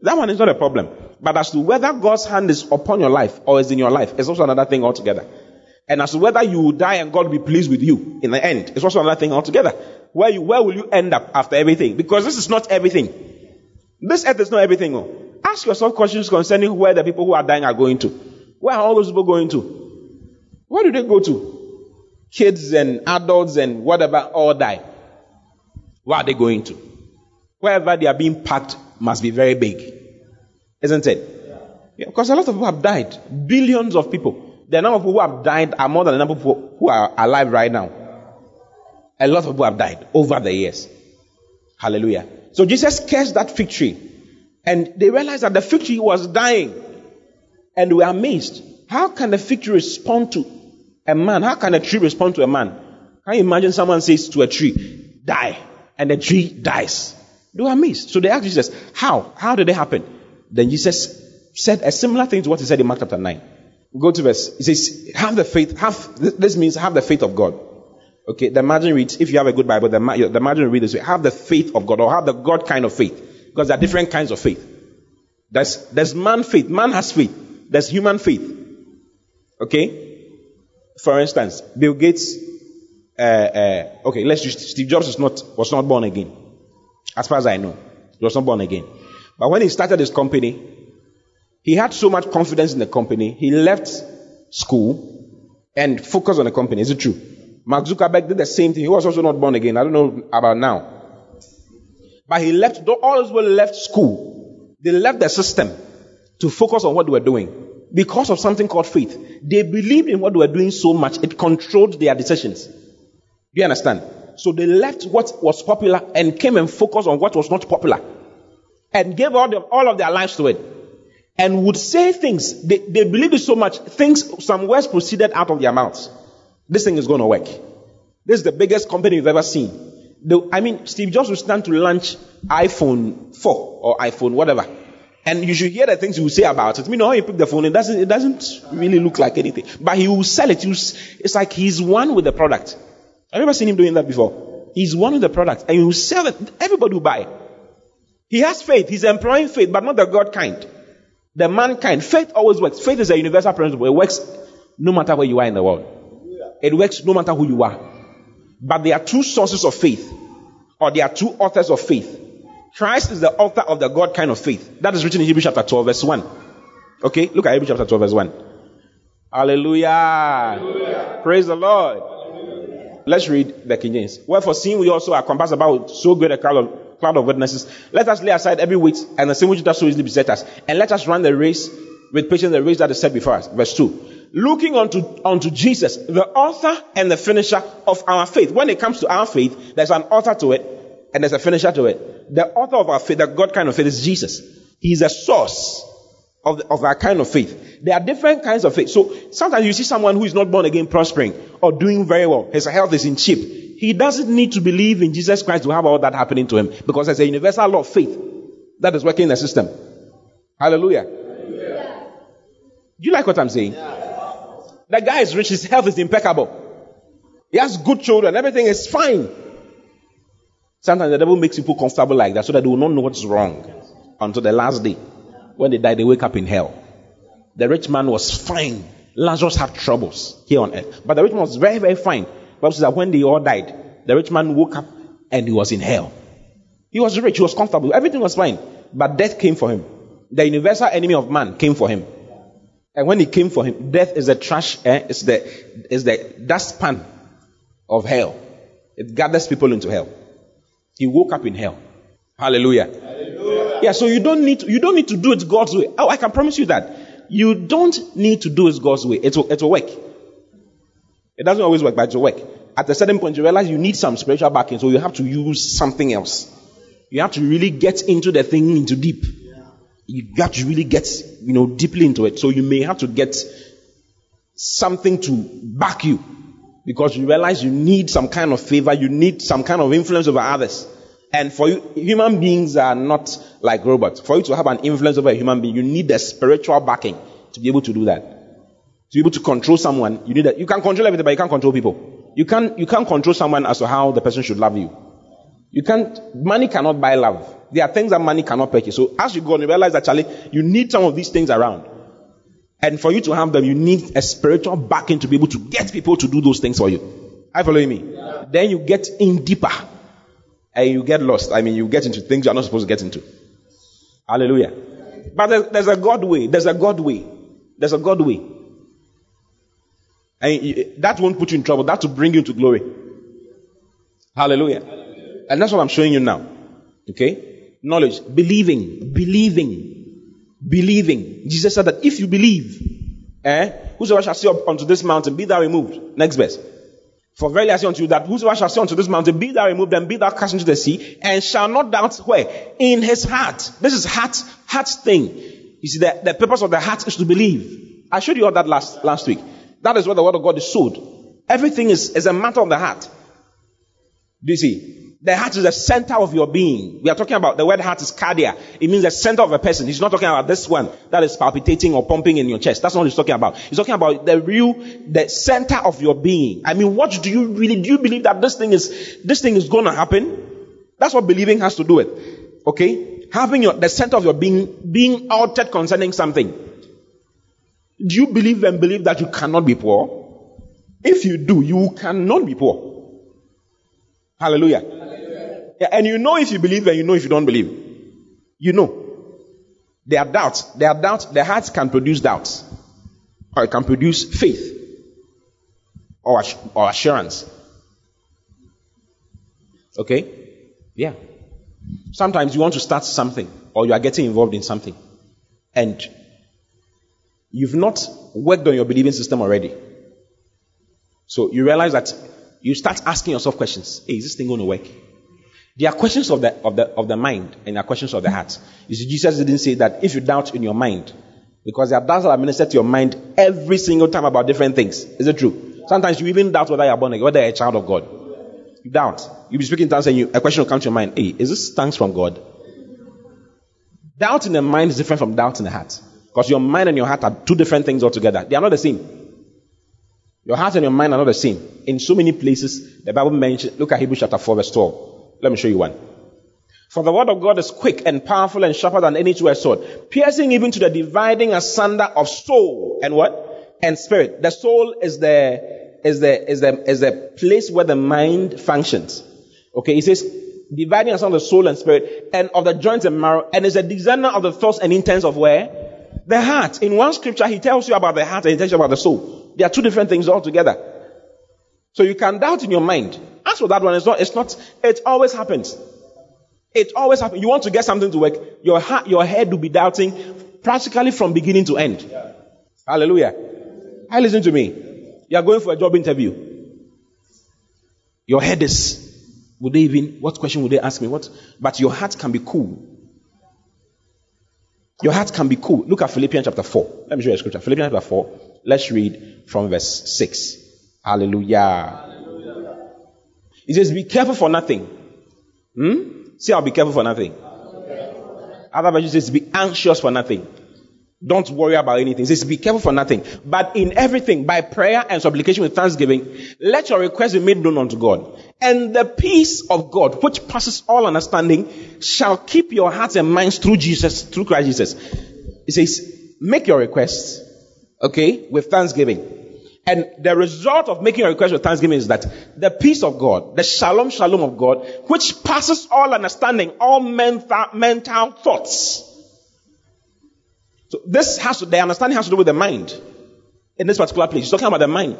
That one is not a problem. But as to whether God's hand is upon your life or is in your life, it's also another thing altogether. And as to whether you will die and God will be pleased with you in the end, it's also another thing altogether. Where you, where will you end up after everything? Because this is not everything. This earth is not everything. Oh. Ask yourself questions concerning where the people who are dying are going to. Where are all those people going to? Where do they go to? Kids and adults and whatever all die. Where are they going to? Wherever they are being packed must be very big. Isn't it? Yeah, because a lot of people have died. Billions of people. The number of people who have died are more than the number of people who are alive right now. A lot of people have died over the years. Hallelujah. So Jesus cursed that fig tree. And they realized that the fig tree was dying. And were amazed. How can the fig tree respond to a man? How can a tree respond to a man? Can you imagine someone says to a tree, die, and the tree dies? They were amazed. So they asked Jesus, how? How did it happen? Then Jesus said a similar thing to what he said in Mark chapter 9. Go to verse. He says, have the faith, have, this means have the faith of God. Okay, the margin reads, if you have a good Bible, the, the margin reads have the faith of God, or have the God kind of faith. Because there are different kinds of faith. There's, there's man faith. Man has faith. There's human faith. Okay? For instance, Bill Gates, uh, uh, okay, let's just, Steve Jobs is not, was not born again. As far as I know. He was not born again. But when he started his company, he had so much confidence in the company, he left school and focused on the company. Is it true? Mark Zuckerberg did the same thing. He was also not born again. I don't know about now. But he left, all those people left school. They left the system to focus on what they were doing because of something called faith. They believed in what they were doing so much, it controlled their decisions. You understand? So they left what was popular and came and focused on what was not popular. And gave all, all of their lives to it. And would say things. They, they believed it so much, things, some words proceeded out of their mouths. This thing is going to work. This is the biggest company you've ever seen the, I mean, Steve Jobs will stand to launch iPhone 4 or iPhone whatever. And you should hear the things he will say about it. I mean, how you pick the phone, it doesn't, it doesn't really look like anything. But he will sell it. It's like he's one with the product. Have you ever seen him doing that before? He's one of the products, And he will sell it. Everybody will buy. He has faith. He's employing faith, but not the God kind. The mankind. Faith always works. Faith is a universal principle. It works no matter where you are in the world. It works no matter who you are. But there are two sources of faith, or there are two authors of faith. Christ is the author of the God kind of faith. That is written in Hebrews chapter 12, verse 1. Okay, look at Hebrews chapter 12, verse 1. Hallelujah. Hallelujah. Praise the Lord. Let's read the King James. Wherefore, seeing we also are compassed about so great a cloud of, cloud of witnesses, let us lay aside every weight and the sin which does so easily beset us, and let us run the race with patience, the race that is set before us. Verse 2 looking unto, unto Jesus, the author and the finisher of our faith. When it comes to our faith, there's an author to it and there's a finisher to it. The author of our faith, the God kind of faith is Jesus. He's a source of, of our kind of faith. There are different kinds of faith. So sometimes you see someone who is not born again prospering or doing very well. His health is in shape. he doesn't need to believe in Jesus Christ to have all that happening to him because there's a universal law of faith that is working in the system. Hallelujah. Do you like what I'm saying? The guy is rich, his health is impeccable. He has good children, everything is fine. Sometimes the devil makes people comfortable like that so that they will not know what's wrong until the last day. When they die, they wake up in hell. The rich man was fine. Lazarus had troubles here on earth. But the rich man was very, very fine. Bible says that when they all died, the rich man woke up and he was in hell. He was rich, he was comfortable, everything was fine. But death came for him. The universal enemy of man came for him. And when he came for him, death is the trash, eh? it's the, it's the dustpan of hell. It gathers people into hell. He woke up in hell. Hallelujah. Yeah, so you don't need to, you don't need to do it God's way. Oh, I can promise you that. You don't need to do it God's way. It will, it will work. It doesn't always work, but it will work. At a certain point, you realize you need some spiritual backing, so you have to use something else. You have to really get into the thing into deep. You got to really get, you know, deeply into it. So you may have to get something to back you because you realize you need some kind of favor, you need some kind of influence over others. And for you, human beings are not like robots. For you to have an influence over a human being, you need the spiritual backing to be able to do that. To be able to control someone, you need that. You can control everything, but you can't control people. You can't, you can't control someone as to how the person should love you. You can't, money cannot buy love. There are things that money cannot purchase. So as you go and you realize that, Charlie, you need some of these things around. And for you to have them, you need a spiritual backing to be able to get people to do those things for you. Are you following me? Yeah. Then you get in deeper and you get lost. I mean, you get into things you're not supposed to get into. Hallelujah. But there's, there's a God way. There's a God way. There's a God way. And that won't put you in trouble. That will bring you to glory. Hallelujah. And that's what I'm showing you now. Okay? Knowledge. Believing. Believing believing. Jesus said that if you believe, eh, whosoever shall say unto this mountain, be thou removed. Next verse. For verily I say unto you that whosoever shall say unto this mountain, be thou removed and be thou cast into the sea, and shall not doubt where? In his heart. This is heart, heart thing. You see, the, the purpose of the heart is to believe. I showed you all that last, last week. That is where the word of God is sowed. Everything is, is a matter of the heart. Do you see? The heart is the center of your being. We are talking about the word heart is cardia. It means the center of a person. He's not talking about this one that is palpitating or pumping in your chest. That's not what he's talking about. He's talking about the real, the center of your being. I mean, what do you really, do you believe that this thing is, this thing is going to happen? That's what believing has to do with. Okay? Having your, the center of your being, being altered concerning something. Do you believe and believe that you cannot be poor? If you do, you cannot be poor. Hallelujah. And you know if you believe and you know if you don't believe. You know. There are doubts. There are doubts. The heart can produce doubts. Or it can produce faith. Or, or assurance. Okay? Yeah. Sometimes you want to start something or you are getting involved in something and you've not worked on your believing system already. So you realize that you start asking yourself questions. Hey, is this thing going to work? There are questions of the, of the, of the mind and there are questions of the heart. You see, Jesus didn't say that if you doubt in your mind, because there are doubts that are ministered to your mind every single time about different things. Is it true? Sometimes you even doubt whether you're born again, whether you're a child of God. You doubt. You'll be speaking in tongues and you, a question will come to your mind. Hey, is this tongues from God? Doubt in the mind is different from doubt in the heart. Because your mind and your heart are two different things altogether. They are not the same. Your heart and your mind are not the same. In so many places, the Bible mentions, look at Hebrews chapter 4 verse 12. Let me show you one. For the word of God is quick and powerful and sharper than any two-edged sword, piercing even to the dividing asunder of soul and what? And spirit. The soul is the, is the, is the, is the place where the mind functions. Okay, he says, dividing asunder the soul and spirit and of the joints and marrow and is a designer of the thoughts and intents of where? The heart. In one scripture, he tells you about the heart and he tells you about the soul. They are two different things altogether. So you can doubt in your mind. As for that one, it's not, it's not, it always happens. It always happens. You want to get something to work, your heart, your head will be doubting practically from beginning to end. Yeah. Hallelujah. Hey, listen to me. You are going for a job interview. Your head is, would they even, what question would they ask me? What? But your heart can be cool. Your heart can be cool. Look at Philippians chapter 4. Let me show you a scripture. Philippians chapter 4. Let's read from verse 6. Hallelujah. He says, be careful for nothing. Hmm? See, I'll be careful for nothing. Other version says, be anxious for nothing. Don't worry about anything. It says, be careful for nothing. But in everything, by prayer and supplication with thanksgiving, let your requests be made known unto God. And the peace of God, which passes all understanding, shall keep your hearts and minds through Jesus, through Christ Jesus. It says, make your requests, okay, with thanksgiving. And the result of making a request with thanksgiving is that the peace of God, the shalom shalom of God, which passes all understanding, all mental, mental thoughts. So this has to, the understanding has to do with the mind. In this particular place, he's talking about the mind.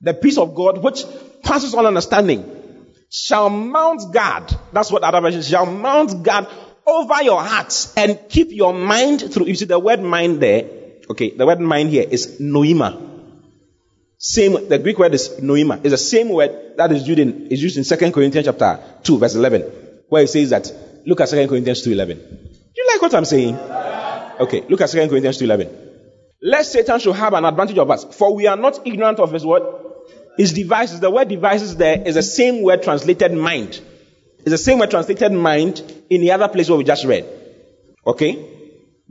The peace of God, which passes all understanding, shall mount guard. That's what other versions shall mount guard over your hearts and keep your mind through. You see the word mind there. Okay, the word mind here is noema. Same, the Greek word is noema. It's the same word that is used in, is used in 2 Corinthians chapter 2, verse 11, where it says that, look at 2 Corinthians 2, 11. Do you like what I'm saying? Okay, look at 2 Corinthians 2, 11. Lest Satan should have an advantage of us, for we are not ignorant of his what? His devices. The word devices there is the same word translated mind. It's the same word translated mind in the other place where we just read. Okay?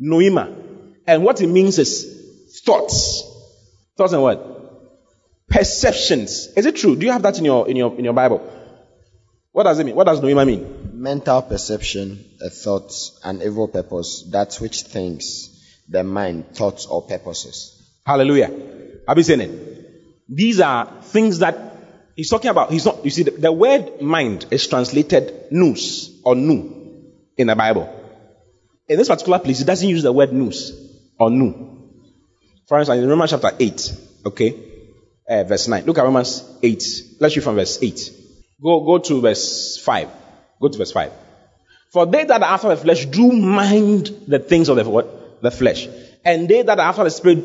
Noema. And what it means is thoughts. Thoughts and what? Perceptions. Is it true? Do you have that in your in your in your Bible? What does it mean? What does noema mean? Mental perception, uh, a thought, an evil purpose, that which thinks, the mind, thoughts or purposes. Hallelujah. Have you seen it? These are things that he's talking about. He's not, you see, the, the word mind is translated nous or nu in the Bible. In this particular place, it doesn't use the word nous or nu. For instance, in Romans chapter 8, okay, uh, verse 9. Look at Romans 8. Let's read from verse 8. Go, go to verse 5. Go to verse 5. For they that are after the flesh do mind the things of the what? The flesh. And they that are after the spirit,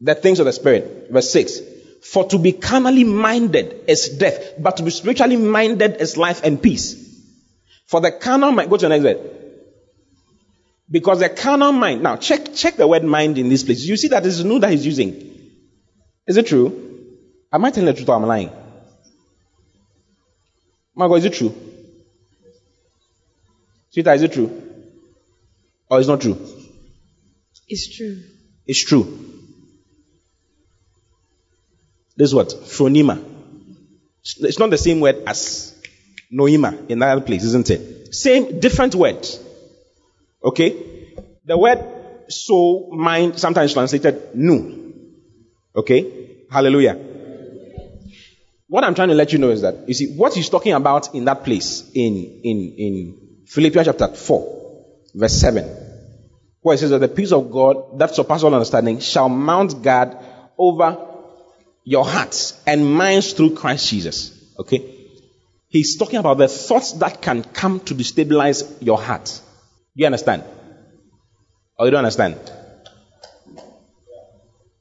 the things of the spirit. Verse 6. For to be carnally minded is death, but to be spiritually minded is life and peace. For the carnal mind, go to the next verse. Because the carnal mind, now check, check the word mind in this place. You see that it's new that he's using. Is it true? Am I telling the truth or am I lying? Margot, is it true? Sweetheart, is it true? Or it's not true? It's true. It's true. This is what? Phronema. It's not the same word as noema in that other place, isn't it? Same, different word. Okay? The word soul, mind, sometimes translated nu. Okay? Hallelujah. What I'm trying to let you know is that, you see, what he's talking about in that place, in, in, in Philippians chapter 4, verse 7, where it says that the peace of God that surpasses all understanding shall mount guard over your hearts and minds through Christ Jesus. Okay? He's talking about the thoughts that can come to destabilize your heart. Do you understand? Or you don't understand?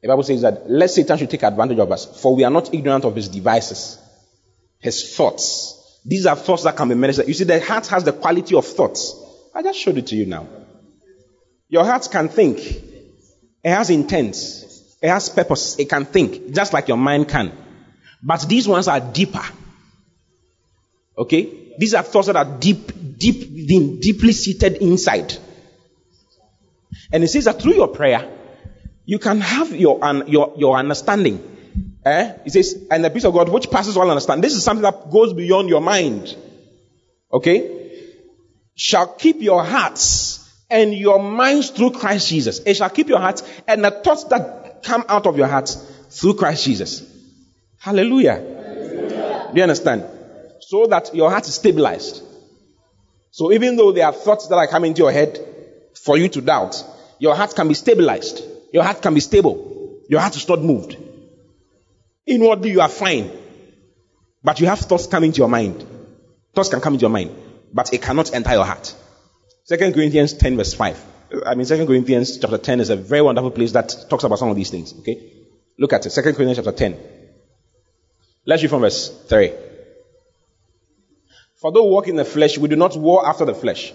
The Bible says that let Satan should take advantage of us, for we are not ignorant of his devices, his thoughts. These are thoughts that can be managed. You see, the heart has the quality of thoughts. I just showed it to you now. Your heart can think. It has intent. It has purpose. It can think, just like your mind can. But these ones are deeper. Okay? These are thoughts that are deep, deep, within, deeply seated inside. And it says that through your prayer, you can have your, your, your understanding. Eh? It says, and the peace of God which passes all understanding. This is something that goes beyond your mind. Okay? Shall keep your hearts and your minds through Christ Jesus. It shall keep your hearts and the thoughts that come out of your hearts through Christ Jesus. Hallelujah. Hallelujah. Do you understand? So that your heart is stabilized. So even though there are thoughts that are coming into your head for you to doubt, your heart can be stabilized. Your heart can be stable. Your heart is not moved. Inwardly, you are fine. But you have thoughts coming to your mind. Thoughts can come into your mind, but it cannot enter your heart. Second Corinthians 10 verse 5. I mean, Second Corinthians chapter 10 is a very wonderful place that talks about some of these things. Okay? Look at it. Second Corinthians chapter 10. Let's read from verse 3. For though we walk in the flesh, we do not war after the flesh.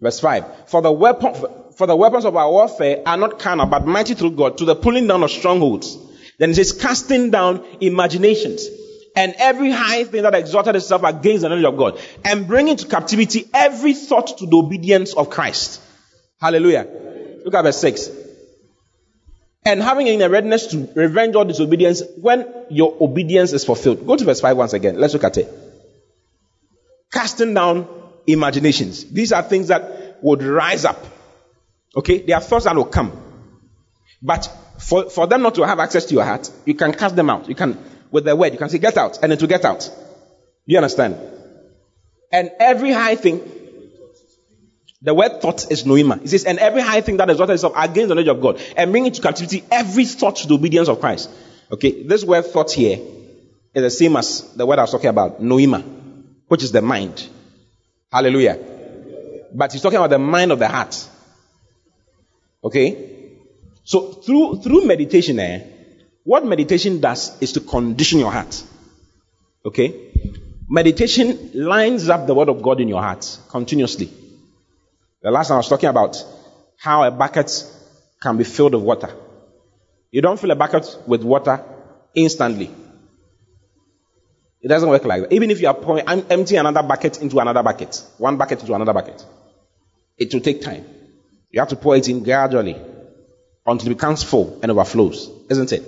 Verse 5. For the weapon, for the weapons of our warfare are not carnal, but mighty through God to the pulling down of strongholds. Then it says, casting down imaginations and every high thing that exalted itself against the knowledge of God, and bring into captivity every thought to the obedience of Christ. Hallelujah. Look at verse 6. And having in a readiness to revenge all disobedience when your obedience is fulfilled. Go to verse 5 once again. Let's look at it. Casting down imaginations. These are things that would rise up. Okay? there are thoughts that will come. But for, for them not to have access to your heart, you can cast them out. You can, with the word, you can say, get out, and it will get out. Do you understand? And every high thing, the word thought is noema. It says, and every high thing that exalted itself against the knowledge of God, and bring into captivity every thought to the obedience of Christ. Okay, this word thought here is the same as the word I was talking about, noema, which is the mind. Hallelujah. But he's talking about the mind of the heart. Okay? So through through meditation, eh, what meditation does is to condition your heart. Okay? Meditation lines up the word of God in your heart continuously. The last time I was talking about how a bucket can be filled with water. You don't fill a bucket with water instantly. It doesn't work like that. Even if you are pouring, emptying another bucket into another bucket, one bucket into another bucket, it will take time. You have to pour it in gradually until it becomes full and overflows, isn't it?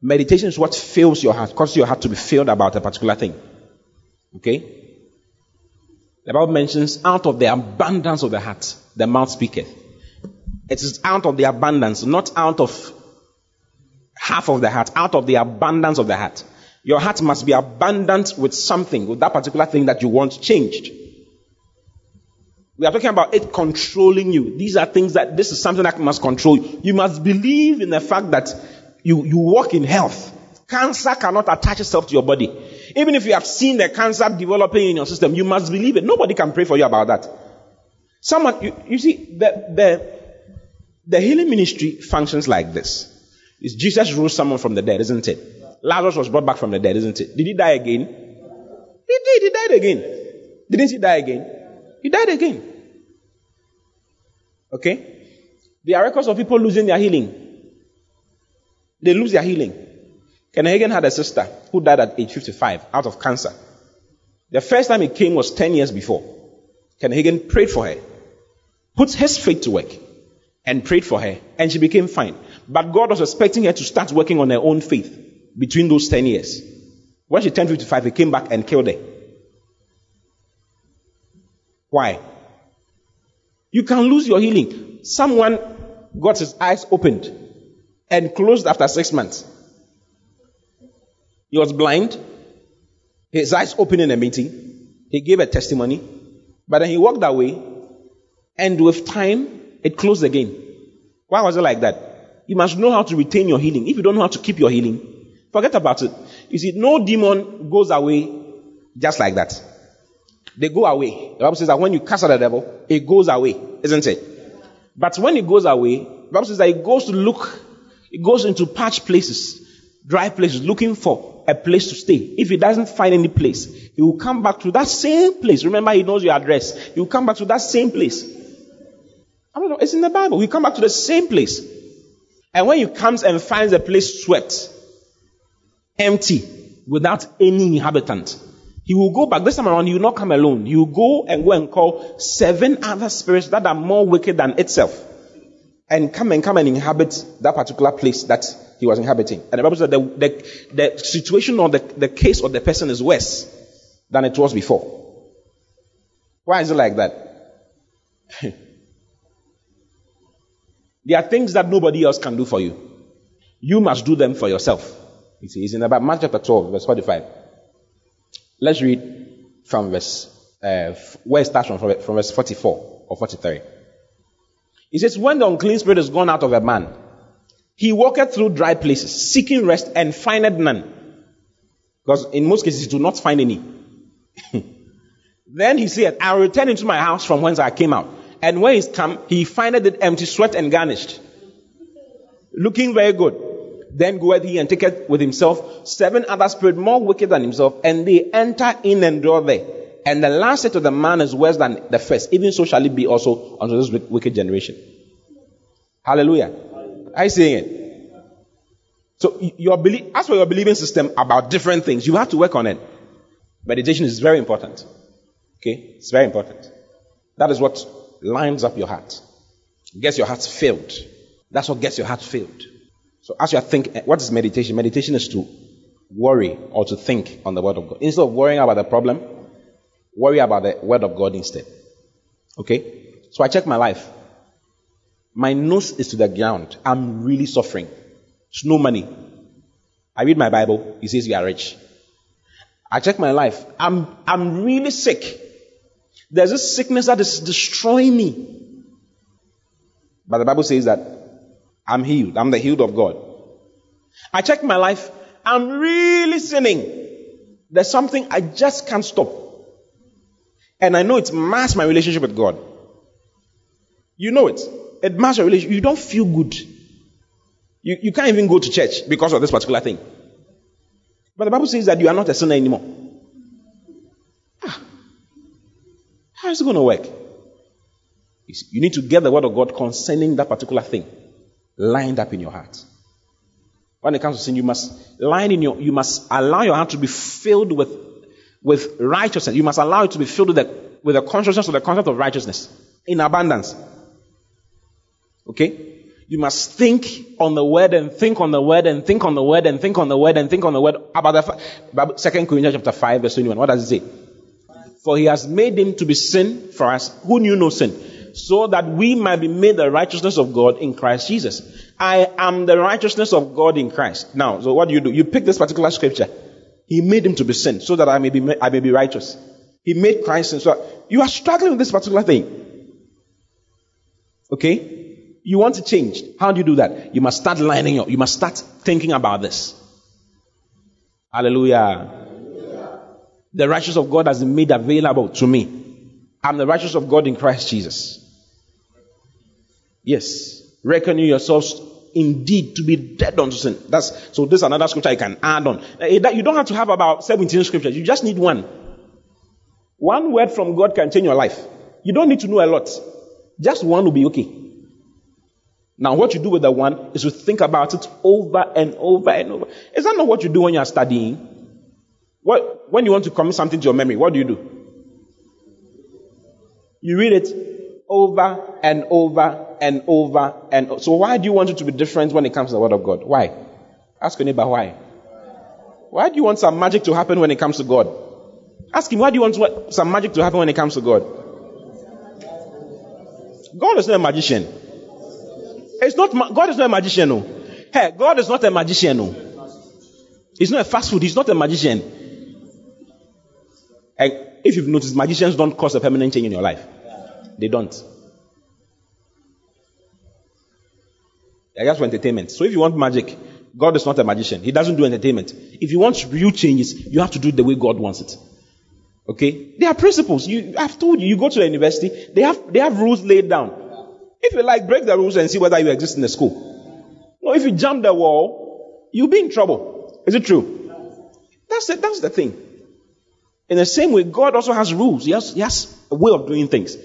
Meditation is what fills your heart, causes your heart to be filled about a particular thing. Okay? The Bible mentions out of the abundance of the heart, the mouth speaketh. It is out of the abundance, not out of half of the heart, out of the abundance of the heart. Your heart must be abundant with something, with that particular thing that you want changed. We are talking about it controlling you. These are things that this is something that must control you. You must believe in the fact that you, you walk in health. Cancer cannot attach itself to your body. Even if you have seen the cancer developing in your system, you must believe it. Nobody can pray for you about that. Someone, you, you see, the, the, the healing ministry functions like this. It's Jesus rose someone from the dead, isn't it? Lazarus was brought back from the dead, isn't it? Did he die again? He did. He died again. Didn't he die again? He died again. Okay? There are records of people losing their healing. They lose their healing. Kenneth Hagin had a sister who died at age 55 out of cancer. The first time he came was 10 years before. Kenneth Hagin prayed for her, put his faith to work, and prayed for her, and she became fine. But God was expecting her to start working on her own faith between those 10 years. When she turned 55, he came back and killed her. Why? You can lose your healing. Someone got his eyes opened and closed after six months. He was blind. His eyes opened in a meeting. He gave a testimony. But then he walked away. And with time, it closed again. Why was it like that? You must know how to retain your healing. If you don't know how to keep your healing, forget about it. You see, no demon goes away just like that. They go away. The Bible says that when you cast out the devil, it goes away, isn't it? But when it goes away, the Bible says that it goes to look, it goes into parched places, dry places, looking for a place to stay. If he doesn't find any place, he will come back to that same place. Remember, he knows your address. He will come back to that same place. I don't know, it's in the Bible. He come back to the same place. And when he comes and finds a place swept, empty, without any inhabitant, he will go back. This time around, he will not come alone. He will go and go and call seven other spirits that are more wicked than itself. And come and come and inhabit that particular place that he was inhabiting. And the Bible said the, the, the situation or the, the case of the person is worse than it was before. Why is it like that? there are things that nobody else can do for you. You must do them for yourself. You see, it's in about Matthew chapter 12, verse 45. Let's read from verse, uh, where it starts from, from verse 44 or 43. He says, When the unclean spirit is gone out of a man, he walketh through dry places, seeking rest, and findeth none. Because in most cases, he do not find any. then he said, I'll return into my house from whence I came out. And when he's come, he findeth it empty, swept, and garnished. Looking very good. Then goeth he and taketh with himself seven other spirits more wicked than himself, and they enter in and dwell there. And the last set of the man is worse than the first. Even so shall it be also unto this wicked generation. Hallelujah. Are you seeing it? So your belief, as for your believing system about different things, you have to work on it. Meditation is very important. Okay? It's very important. That is what lines up your heart. Gets your heart filled. That's what gets your heart filled. So as you are thinking, what is meditation? Meditation is to worry or to think on the word of God. Instead of worrying about the problem, worry about the word of God instead. Okay? So I check my life. My nose is to the ground. I'm really suffering. It's no money. I read my Bible. It says you are rich. I check my life. I'm, I'm really sick. There's this sickness that is destroying me. But the Bible says that I'm healed. I'm the healed of God. I check my life. I'm really sinning. There's something I just can't stop. And I know it's masked my relationship with God. You know it. It masks your relationship. You don't feel good. You, you can't even go to church because of this particular thing. But the Bible says that you are not a sinner anymore. Ah. How is it going to work? You, see, you need to get the word of God concerning that particular thing lined up in your heart. When it comes to sin, you must line in your, you must allow your heart to be filled with, with righteousness. You must allow it to be filled with the, with the consciousness of the concept of righteousness in abundance. Okay? You must think on the word and think on the word and think on the word and think on the word and think on the word about the Second Corinthians chapter 5 verse 21. What does it say? For he has made him to be sin for us who knew no sin, so that we might be made the righteousness of God in Christ Jesus. I am the righteousness of God in Christ. Now, so what do you do? You pick this particular scripture. He made him to be sin, so that I may be I may be righteous. He made Christ sin. So you are struggling with this particular thing. Okay? You want to change. How do you do that? You must start lining up. You must start thinking about this. Hallelujah. The righteousness of God has been made available to me. I'm the righteousness of God in Christ Jesus. Yes. Reckon yourselves indeed to be dead unto sin. That's so. This is another scripture you can add on. Eh, you don't have to have about 17 scriptures. You just need one. One word from God can change your life. You don't need to know a lot. Just one will be okay. Now, what you do with the one is to think about it over and over and over. Is that not what you do when you are studying? What, when you want to commit something to your memory, what do you do? You read it over and over and over and so why do you want it to be different when it comes to the word of God? Why? Ask your neighbor why. Why do you want some magic to happen when it comes to God? Ask him why do you want some magic to happen when it comes to God? God is not a magician. It's not God is not a magician, no. Hey, God is not a magician, no. He's not a fast food. He's not a magician. And if you've noticed, magicians don't cause a permanent change in your life. They don't. They're just for entertainment. So if you want magic, God is not a magician. He doesn't do entertainment. If you want real changes, you have to do it the way God wants it. Okay? There are principles. You, I've told you, you go to a university, they have, they have rules laid down. If you like, break the rules and see whether you exist in the school. No, if you jump the wall, you'll be in trouble. Is it true? That's it. That's the thing. In the same way, God also has rules. He has, he has a way of doing things.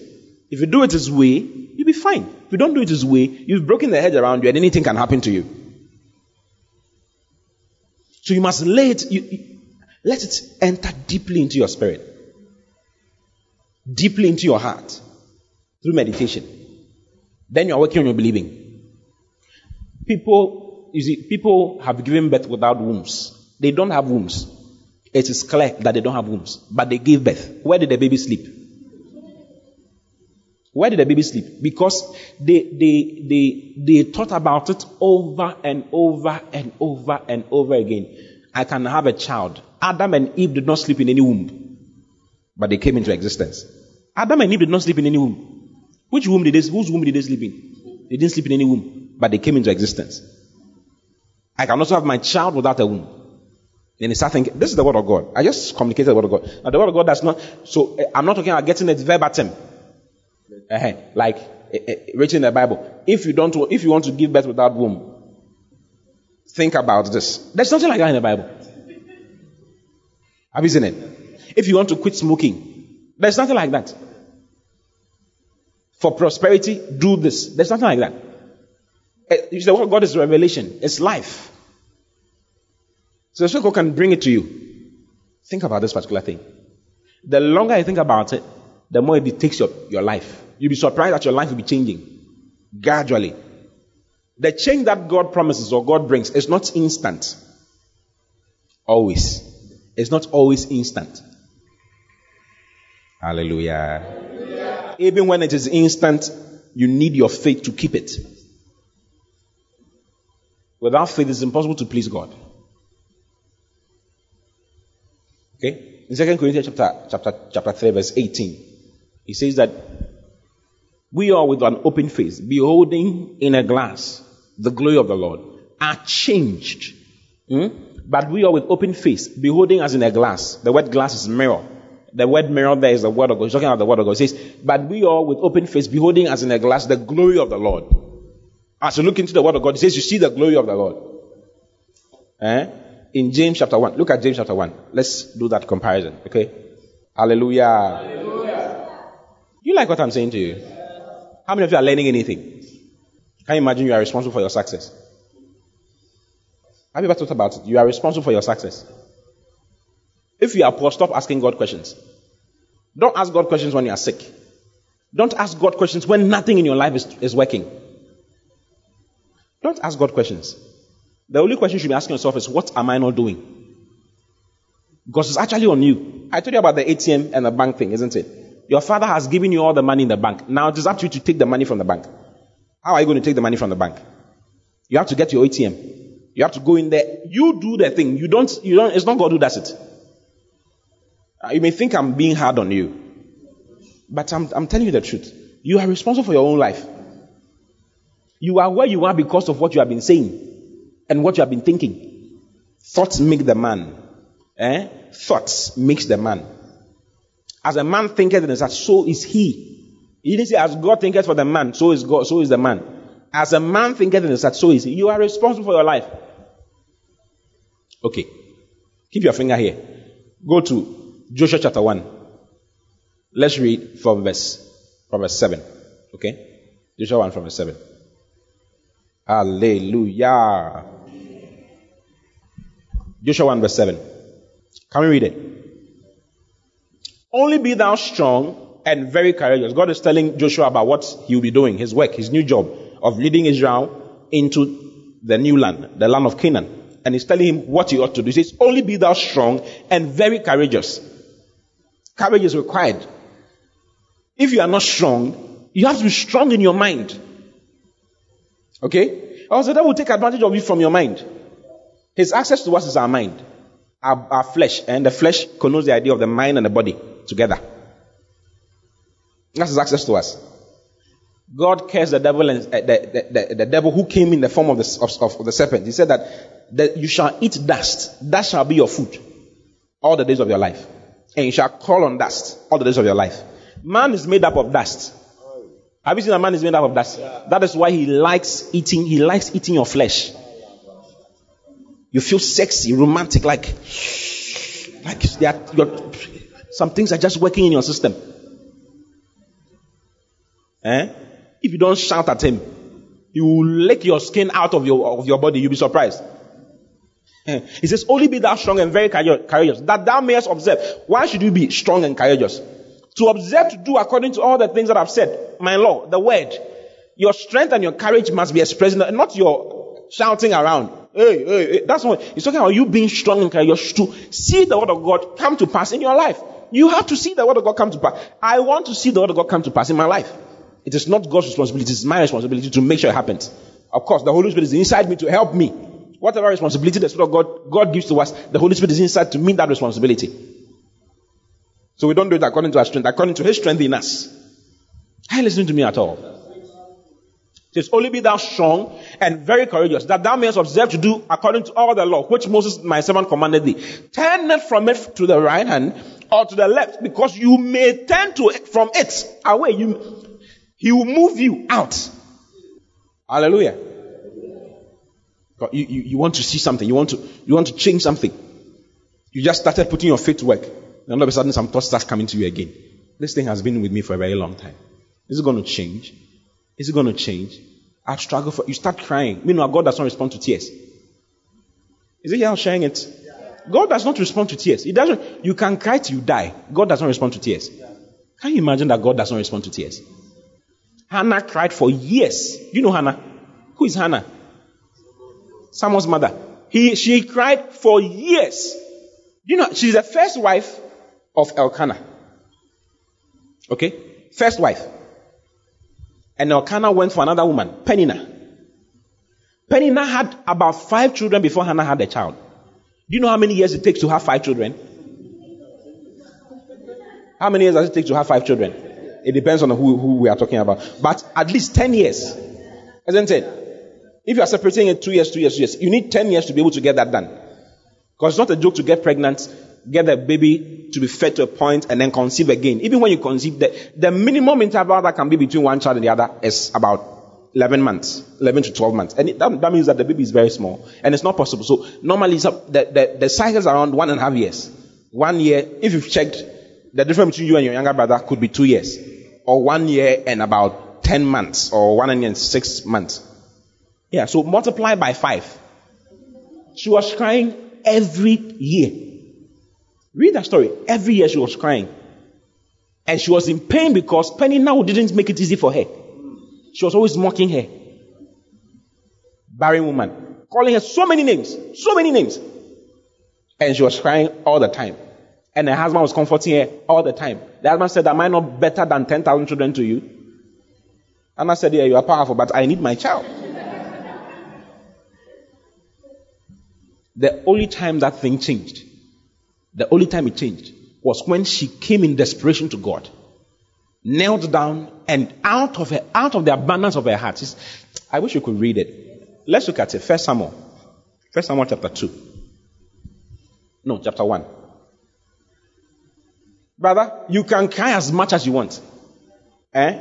If you do it His way, you'll be fine. If you don't do it His way, you've broken the hedge around you and anything can happen to you. So you must lay it, you, you, let it enter deeply into your spirit, deeply into your heart through meditation. Then you are working on your believing. People, you see, people have given birth without wombs. They don't have wombs. It is clear that they don't have wombs, but they gave birth. Where did the baby sleep? Where did the baby sleep? Because they, they, they, they thought about it over and over and over and over again. I can have a child. Adam and Eve did not sleep in any womb, but they came into existence. Adam and Eve did not sleep in any womb. Which womb did they, whose womb did they sleep in? They didn't sleep in any womb, but they came into existence. I can also have my child without a womb. Then they start thinking, this is the word of God. I just communicated the word of God. Now the word of God does not, so eh, I'm not talking about getting it verbatim. Uh-huh. Like uh, uh, written in the Bible. If you don't, if you want to give birth without womb, think about this. There's nothing like that in the Bible. Have you seen it? If you want to quit smoking, there's nothing like that. For prosperity, do this. There's nothing like that. You say, what God is revelation. It's life. So the God can bring it to you. Think about this particular thing. The longer you think about it, the more it takes your, your life. You'll be surprised that your life will be changing gradually. The change that God promises or God brings is not instant. Always. It's not always instant. Hallelujah. Hallelujah. Even when it is instant, you need your faith to keep it. Without faith, it's impossible to please God. Okay? In 2 Corinthians chapter, chapter, chapter 3, verse 18, he says that we are with an open face, beholding in a glass the glory of the Lord, are changed. Hmm? But we are with open face, beholding as in a glass. The word glass is mirror. The word mirror there is the word of God. He's talking about the word of God. He says, But we are with open face, beholding as in a glass the glory of the Lord. As you look into the word of God, he says, You see the glory of the Lord. Eh? In James chapter 1. Look at James chapter 1. Let's do that comparison. Okay? Hallelujah. Hallelujah. You like what I'm saying to you? How many of you are learning anything? Can you imagine you are responsible for your success? Have you ever thought about it? You are responsible for your success. If you are poor, stop asking God questions. Don't ask God questions when you are sick. Don't ask God questions when nothing in your life is, is working. Don't ask God questions. The only question you should be asking yourself is, what am I not doing? Because it's actually on you. I told you about the ATM and the bank thing, isn't it? Your father has given you all the money in the bank. Now it is up to you to take the money from the bank. How are you going to take the money from the bank? You have to get your ATM. You have to go in there. You do the thing. You don't, you don't, it's not God who does it. Uh, you may think I'm being hard on you. But I'm, I'm telling you the truth. You are responsible for your own life. You are where you are because of what you have been saying and what you have been thinking. Thoughts make the man. Eh? Thoughts makes the man. As a man thinketh in his heart, so is he. He didn't say, as God thinketh for the man, so is God, so is the man. As a man thinketh in his heart, so is he. You are responsible for your life. Okay. Keep your finger here. Go to Joshua chapter 1. Let's read from verse, from verse 7. Okay? Joshua 1 from verse 7. Hallelujah. Joshua 1 verse 7. Can we read it? Only be thou strong and very courageous. God is telling Joshua about what he will be doing, his work, his new job of leading Israel into the new land, the land of Canaan. And he's telling him what he ought to do. He says, only be thou strong and very courageous. Courage is required. If you are not strong, you have to be strong in your mind. Okay? Also, that will take advantage of you from your mind. His access to us is our mind, our, our flesh, and the flesh connotes the idea of the mind and the body together. That's his access to us. God cursed the devil and uh, the, the, the, devil who came in the form of the, of, of the serpent. He said that, that you shall eat dust. That shall be your food all the days of your life. And you shall crawl on dust all the days of your life. Man is made up of dust. Have you seen a man is made up of dust? Yeah. That is why he likes eating, he likes eating your flesh. You feel sexy, romantic, like, like there are, some things are just working in your system. Eh? If you don't shout at him, he will lick your skin out of your, of your body. You'll be surprised. Eh? He says, Only be thou strong and very courageous, that thou mayest observe. Why should you be strong and courageous? To observe to do according to all the things that I've said. My law, the word. Your strength and your courage must be expressed, not your shouting around. Hey, hey, hey. That's what he's talking about you being strong and courageous to see the word of God come to pass in your life. You have to see the word of God come to pass. I want to see the word of God come to pass in my life. It is not God's responsibility, it is my responsibility to make sure it happens. Of course, the Holy Spirit is inside me to help me. Whatever responsibility the Spirit of God, God gives to us, the Holy Spirit is inside to meet that responsibility. So we don't do it according to our strength, according to His strength in us. Are you listening to me at all? It says, Only be thou strong and very courageous, that thou mayest observe to do according to all the law which Moses my servant commanded thee. Turn not from it to the right hand or to the left, because you may turn to it from it away. You, he will move you out. Hallelujah. You, you, you want to see something. You want to, you want to change something. You just started putting your faith to work. And all of a sudden some thoughts start coming to you again. This thing has been with me for a very long time. Is it going to change? Is it going to change? I've struggled for, you start crying. Meanwhile, God does not respond to tears. Is it here sharing it? God does not respond to tears. He doesn't. You can cry till you die. God does not respond to tears. Can you imagine that God does not respond to tears? Hannah cried for years. You know Hannah? Who is Hannah? Samuel's mother. He, she cried for years. You know, she's the first wife of Elkanah. Okay? First wife. And Elkanah went for another woman, Peninnah. Peninnah had about five children before Hannah had a child. Do you know how many years it takes to have five children? How many years does it take to have five children? It depends on who, who we are talking about. But at least 10 years. Isn't it? If you are separating it two years, two years, two years, you need 10 years to be able to get that done. Because it's not a joke to get pregnant, get the baby to be fed to a point, and then conceive again. Even when you conceive, the, the minimum interval that can be between one child and the other is about 11 months, 11 to 12 months. And that, that, means that the baby is very small. And it's not possible. So normally the, the, the cycle is around one and a half years. One year, if you've checked, the difference between you and your younger brother could be two years. Or one year and about 10 months. Or one and six months. Yeah, so multiply by five. She was crying every year. Read that story. Every year she was crying. And she was in pain because Peninnah didn't make it easy for her. She was always mocking her. Barren woman. Calling her so many names. So many names. And she was crying all the time. And her husband was comforting her all the time. The husband said, Am I not better than 10,000 children to you? Anna said, Yeah, you are powerful, but I need my child. the only time that thing changed, the only time it changed, was when she came in desperation to God knelt down and out of her, out of the abundance of her heart. I wish you could read it. Let's look at it. First Samuel. First Samuel chapter 2. No, chapter 1. Brother, you can cry as much as you want. Eh?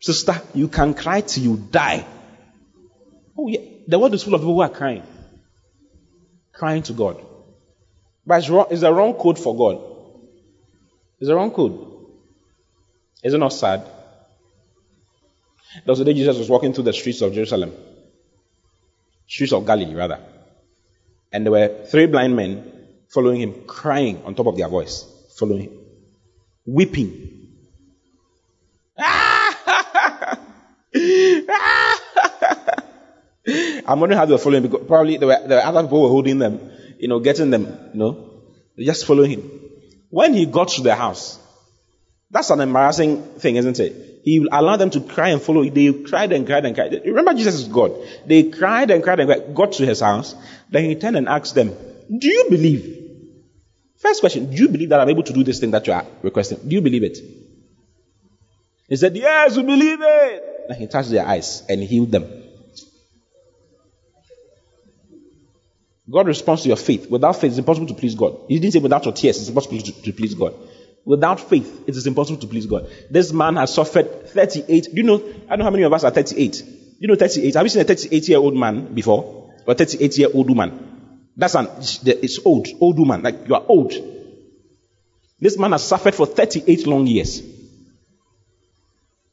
Sister, you can cry till you die. Oh, yeah. The world is full of people who are crying. Crying to God. But it's, wrong, it's the wrong code for God. It's the wrong code. Is it not sad? There was a day Jesus was walking through the streets of Jerusalem, streets of Galilee, rather. And there were three blind men following him, crying on top of their voice, following him, weeping. I'm wondering how they were following because probably there were, there were other people were holding them, you know, getting them, you know, just following him. When he got to the house, that's an embarrassing thing, isn't it? He will allow them to cry and follow. They cried and cried and cried. Remember, Jesus is God. They cried and cried and cried, got to his house. Then he turned and asked them, Do you believe? First question, do you believe that I'm able to do this thing that you are requesting? Do you believe it? He said, Yes, we believe it. And he touched their eyes and healed them. God responds to your faith. Without faith, it's impossible to please God. He didn't say without your tears, it's impossible to, to please God. Without faith, it is impossible to please God. This man has suffered 38. Do you know? I don't know how many of us are 38. You know 38? Have you seen a 38 year old man before? Or 38 year old woman? That's an, it's old, old woman. Like you are old. This man has suffered for 38 long years.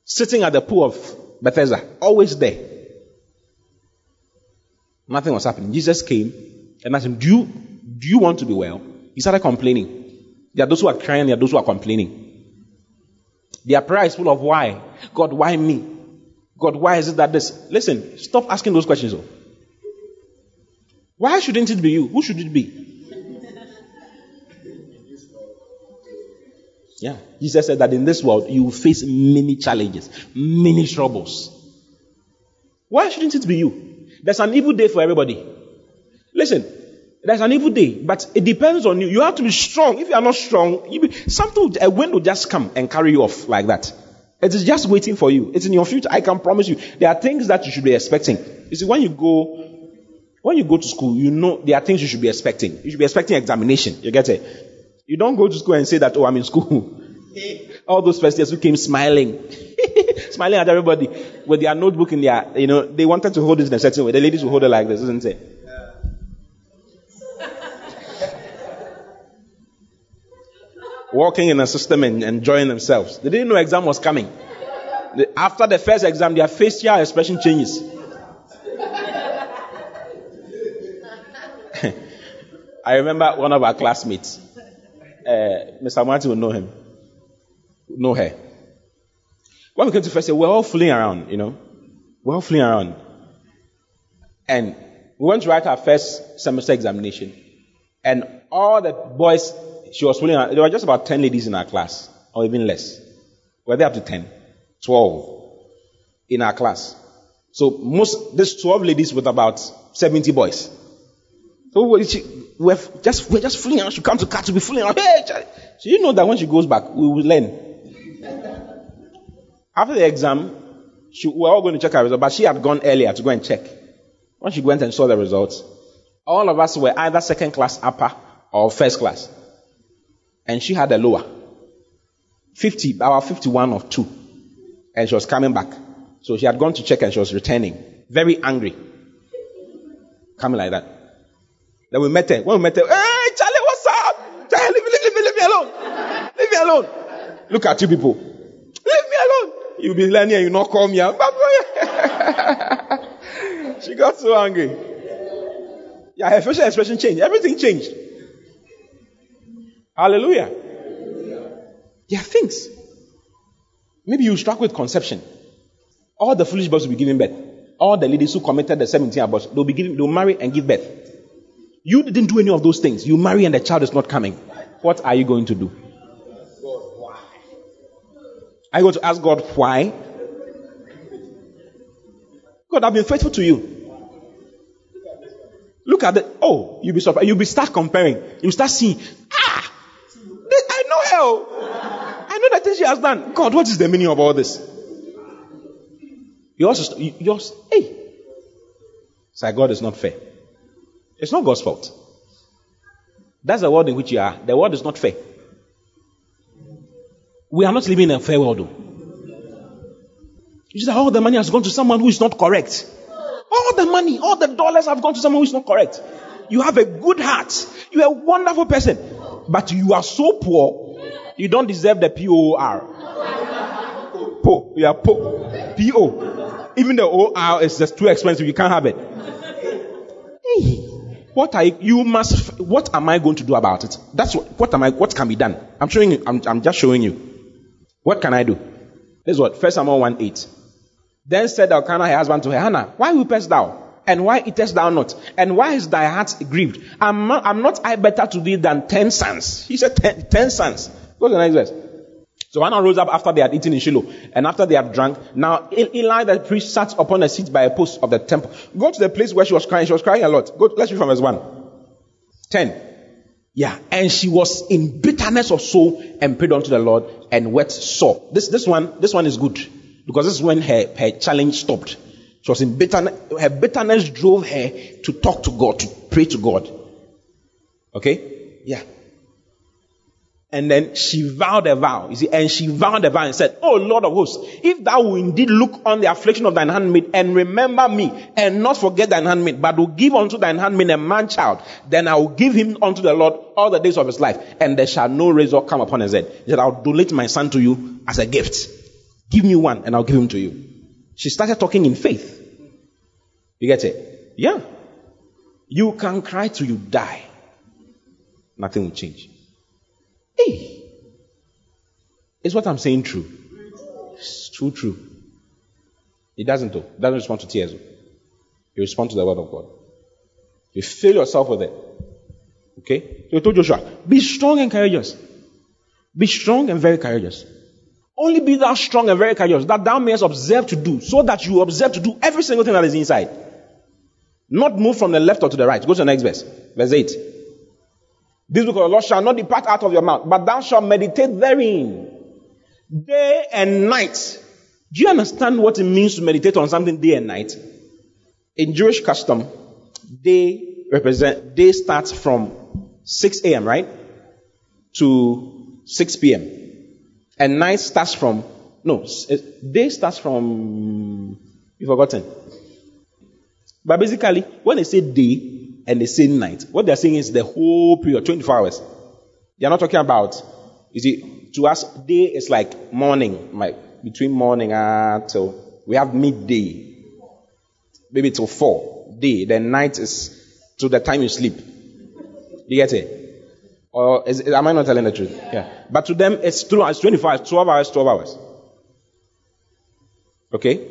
Sitting at the pool of Bethesda, always there. Nothing was happening. Jesus came and asked him, Do you, do you want to be well? He started complaining. There are those who are crying, there are those who are complaining. Their prayer is full of why. God, why me? God, why is it that this? Listen, stop asking those questions. Though. Why shouldn't it be you? Who should it be? Yeah. Jesus said that in this world you will face many challenges, many troubles. Why shouldn't it be you? There's an evil day for everybody. Listen, there's an evil day, but it depends on you. You have to be strong. If you are not strong, be, something, a wind will just come and carry you off like that. It is just waiting for you. It's in your future. I can promise you. There are things that you should be expecting. You see, when you go, when you go to school, you know there are things you should be expecting. You should be expecting examination. You get it? You don't go to school and say that, oh, I'm in school. All those first years who came smiling, smiling at everybody with their notebook in their, you know, they wanted to hold it in a certain way. The ladies will hold it like this, isn't it? Walking in a system and enjoying themselves. They didn't know exam was coming. After the first exam, their facial expression changes. I remember one of our classmates, uh, Mr. Martin will know him, know her. When we came to first year, we we're all fooling around, you know. We we're all fooling around. And we went to write our first semester examination. And all the boys she was fooling there were just about 10 ladies in our class, or even less. Were they up to 10? 12 in our class. So most, there's 12 ladies with about 70 boys. So we're just, we're just fooling around. She come to car to be fooling around. Hey, so you know that when she goes back, we will learn. After the exam, she, we we're all going to check her results, but she had gone earlier to go and check. When she went and saw the results, all of us were either second class upper or first class. And she had a lower. 50, about 51 or 2. And she was coming back. So she had gone to check and she was returning. Very angry. Coming like that. Then we met her. When we met her, hey, Charlie, what's up? Charlie, leave me, leave me, leave me alone. Leave me alone. Look at you people. Leave me alone. You'll be learning and you not call me out. she got so angry. Yeah, her facial expression changed. Everything changed. Hallelujah. There are things. Maybe you struck with conception. All the foolish boys will be giving birth. All the ladies who committed the 17 abortions, they'll be giving, they'll marry and give birth. You didn't do any of those things. You marry and the child is not coming. What are you going to do? Are you going to ask God why? God, I've been faithful to you. Look at it. Oh, you'll be surprised. You'll be start comparing. You'll start seeing, ah, I know her. I know the things she has done. God, what is the meaning of all this? Yours, yours, hey. Like God is not fair. It's not God's fault. That's the world in which you are. The world is not fair. We are not living in a fair world. You say, all the money has gone to someone who is not correct. All the money, all the dollars have gone to someone who is not correct. You have a good heart. You're a wonderful person. But you are so poor, you don't deserve the P-O-R. Po. You are po. P-O. Even the O-R is just too expensive. You can't have it. Hey. What are you, you must, what am I going to do about it? That's what, what am I, what can be done? I'm showing you, I'm, I'm just showing you. What can I do? This is what, First Samuel 1 8. Then said Elkanah her husband to her, Hannah, why weepest thou? And why eatest thou not? And why is thy heart grieved? Am not, am not I better to thee than ten sons? He said ten, ten sons. Go to the next verse. So Anna rose up after they had eaten in Shiloh, and after they had drunk. Now Eli the priest sat upon a seat by a post of the temple. Go to the place where she was crying. She was crying a lot. Go, let's read from verse 1. 10. Yeah, and she was in bitterness of soul and prayed unto the Lord and wept sore. This, this one, this one is good because this is when her, her challenge stopped. She was in bitterness. Her bitterness drove her to talk to God, to pray to God. Okay? Yeah. And then she vowed a vow. You see, and she vowed a vow and said, Oh Lord of hosts, if thou will indeed look on the affliction of thine handmaid and remember me and not forget thine handmaid, but will give unto thine handmaid a man child, then I will give him unto the Lord all the days of his life, and there shall no razor come upon his head. He said, I'll donate my son to you as a gift. Give me one and I'll give him to you. She started talking in faith. You get it? Yeah. You can cry till you die. Nothing will change. Hey. Is what I'm saying true? It's true, true. It doesn't though. It doesn't respond to tears. You respond to the word of God. You fill yourself with it. Okay? So he told Joshua, be strong and courageous. Be strong and very courageous. Only be thou strong and very courageous, that thou mayest observe to do, so that you observe to do every single thing that is inside. Not move from the left or to the right. Go to the next verse. Verse 8. This book of the Lord shall not depart out of your mouth, but thou shalt meditate therein day and night. Do you understand what it means to meditate on something day and night? In Jewish custom, day represent day starts from 6 a.m. right to 6 p.m. and night starts from no day starts from you've forgotten. But basically, when they say day, and they say night. What they're saying is the whole period, 24 hours. They're not talking about, you see, to us, day is like morning, like between morning until we have midday, maybe till four day. Then night is to the time you sleep. You get it? Or is, am I not telling the truth? Yeah. But to them, it's, it's 24 hours, 12 hours, 12 hours. Okay?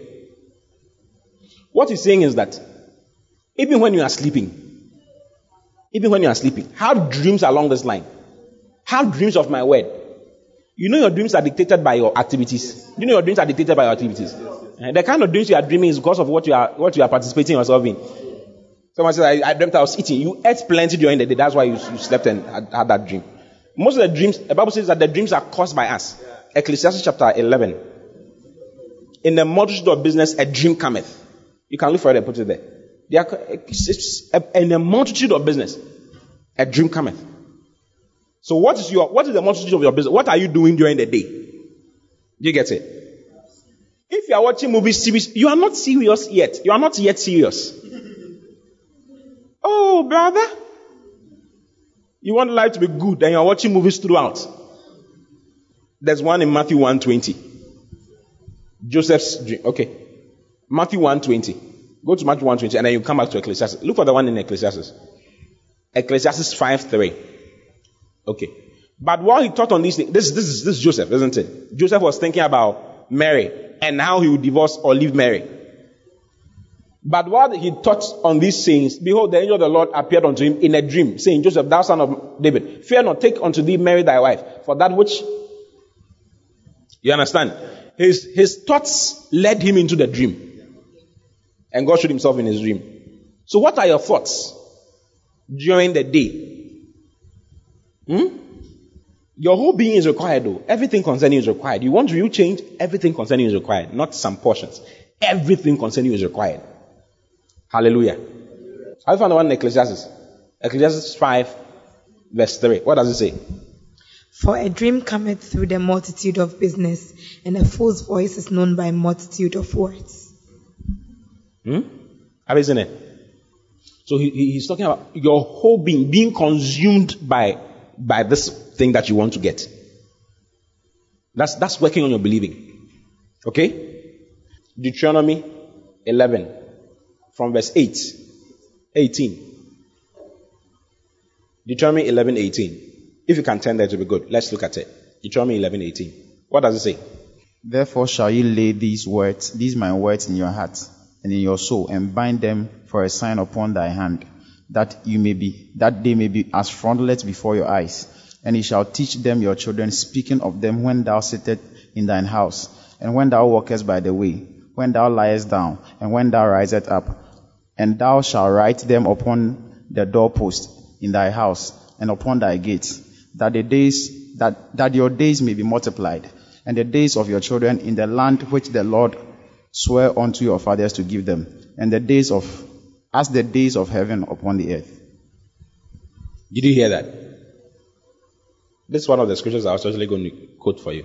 What he's saying is that even when you are sleeping, even when you are sleeping, have dreams along this line. Have dreams of my word. You know your dreams are dictated by your activities. You know your dreams are dictated by your activities. And the kind of dreams you are dreaming is because of what you are what you are participating yourself in. Someone says, I, I dreamt I was eating. You ate plenty during the day. That's why you, you slept and had, had, that dream. Most of the dreams, the Bible says that the dreams are caused by us. Ecclesiastes chapter 11. In the multitude of business, a dream cometh. You can look for it and put it there. Are, in a multitude of business, a dream cometh. So what is your what is the multitude of your business? What are you doing during the day? Do you get it? If you are watching movie series, you are not serious yet. You are not yet serious. Oh, brother. You want life to be good and you're watching movies throughout. There's one in Matthew 120. Joseph's dream. Okay. Matthew 120. Go to Matthew 120 and then you come back to Ecclesiastes. Look for the one in Ecclesiastes. Ecclesiastes 5 3. Okay. But while he taught on these things, this, this, is, this is Joseph, isn't it? Joseph was thinking about Mary and how he would divorce or leave Mary. But while he taught on these things, behold, the angel of the Lord appeared unto him in a dream, saying, Joseph, thou son of David, fear not, take unto thee Mary thy wife, for that which you understand? His, his thoughts led him into the dream. And God showed himself in his dream. So, what are your thoughts during the day? Hmm? Your whole being is required, though. Everything concerning is required. You want real change? Everything concerning is required, not some portions. Everything concerning is required. Hallelujah. I found the one in Ecclesiastes. Ecclesiastes 5, verse 3. What does it say? For a dream cometh through the multitude of business, and a fool's voice is known by multitude of words. Hmm? Have you seen it? So he, he's talking about your whole being being consumed by by this thing that you want to get. That's that's working on your believing. Okay? Deuteronomy 11 from verse 8, 18. Deuteronomy 11, 18. If you can turn there to be good, let's look at it. Deuteronomy 11, 18. What does it say? Therefore shall you lay these words, these my words in your heart and in your soul, and bind them for a sign upon thy hand, that you may be, that they may be as frontlets before your eyes. And ye shall teach them your children, speaking of them when thou sittest in thine house, and when thou walkest by the way, when thou liest down, and when thou risest up, and thou shalt write them upon the doorpost in thy house and upon thy gates, that the days that, that your days may be multiplied, and the days of your children in the land which the Lord sware unto your fathers to give them, and the days of as the days of heaven upon the earth. Did you hear that? This is one of the scriptures I was actually going to quote for you.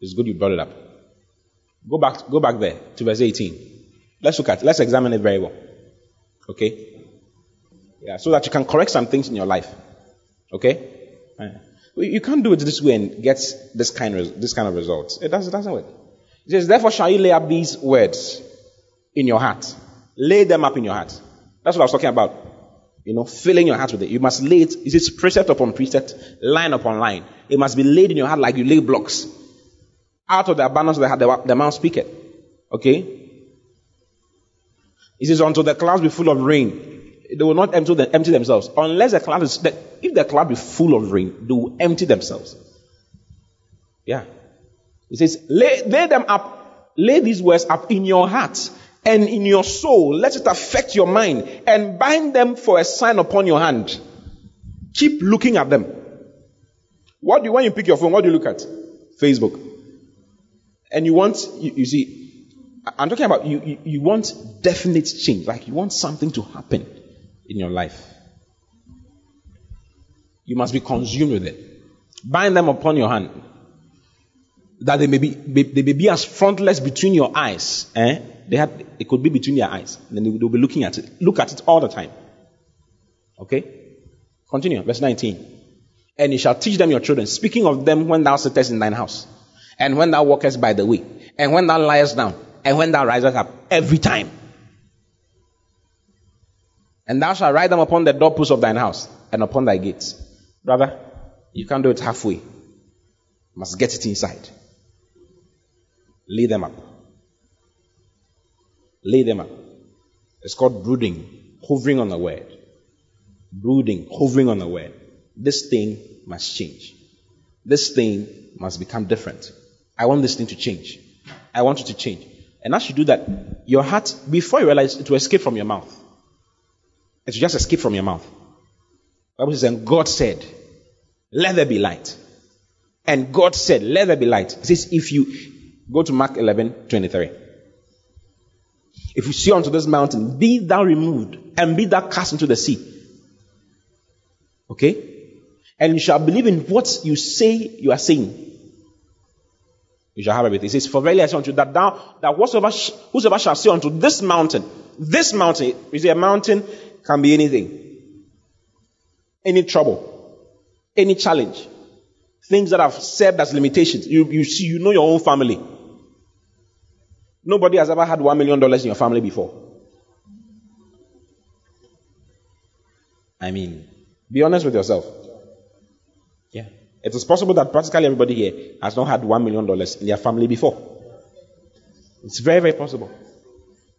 It's good you brought it up. Go back, go back there to verse 18. Let's look at. Let's examine it very well. Okay? Yeah, so that you can correct some things in your life. Okay? You can't do it this way and get this kind of, this kind of results. It doesn't, it doesn't work. It says, therefore shall you lay up these words in your heart. Lay them up in your heart. That's what I was talking about. You know, filling your heart with it. You must lay it. It is precept upon precept, line upon line. It must be laid in your heart like you lay blocks. Out of the abundance of the heart, the, mouth speaketh. Okay? He says, until the clouds be full of rain, they will not empty, empty themselves. Unless the cloud is, the, if the cloud be full of rain, they will empty themselves. Yeah. He says, lay, lay them up, lay these words up in your heart and in your soul. Let it affect your mind and bind them for a sign upon your hand. Keep looking at them. What do you, when you pick your phone, what do you look at? Facebook. And you want, you, you see, I'm talking about you, you, you want definite change, like you want something to happen in your life. You must be consumed with it. Bind them upon your hand. That they may be, they may be as frontlets between your eyes. Eh? They had, it could be between their eyes. And then they'll be looking at it. Look at it all the time. Okay? Continue. Verse 19. And you shall teach them your children, speaking of them when thou sittest in thine house, and when thou walkest by the way, and when thou liest down, and when thou risest up, every time. And thou shalt write them upon the doorposts of thine house. and upon thy gates. Brother, you can't do it halfway. You must get it inside. Lay them up. Lay them up. It's called brooding, hovering on the word. Brooding, hovering on the word. This thing must change. This thing must become different. I want this thing to change. I want it to change. And as you do that, your heart, before you realize it will escape from your mouth. It will just escape from your mouth. Bible says, and God said, let there be light. And God said, let there be light. It says, if you go to Mark 11, 23. If you see unto this mountain, be thou removed and be thou cast into the sea. Okay? And you shall believe in what you say you are saying. You shall have everything. It says, For verily I say unto you that thou, that whatsoever, sh- whosoever shall say unto this mountain, this mountain, see, a mountain can be anything. Any trouble, any challenge, things that have served as limitations. You, you see, you know your own family. Nobody has ever had one million dollars in your family before. I mean, be honest with yourself. It is possible that practically everybody here has not had one million dollars in their family before. It's very, very possible.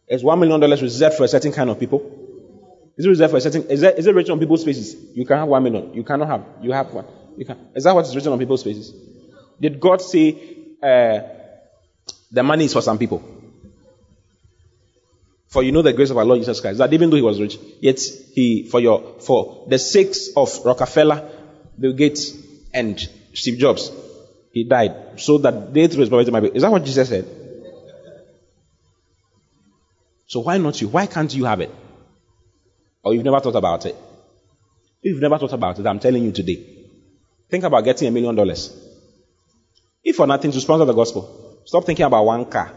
Is one million dollars reserved for a certain kind of people? Is it reserved for a certain? Is, that, is it written on people's faces? You can have one million. You cannot have. You have one. You can. Is that what is written on people's faces? Did God say uh, the money is for some people? For you know the grace of our Lord Jesus Christ, that even though he was rich, yet he for your for the sakes of Rockefeller, Bill Gates, and Steve Jobs, he died so that they through his poverty. Is that what Jesus said? So why not you? Why can't you have it? Or you've never thought about it? If you've never thought about it, I'm telling you today. Think about getting a million dollars. If for nothing to sponsor the gospel, stop thinking about one car.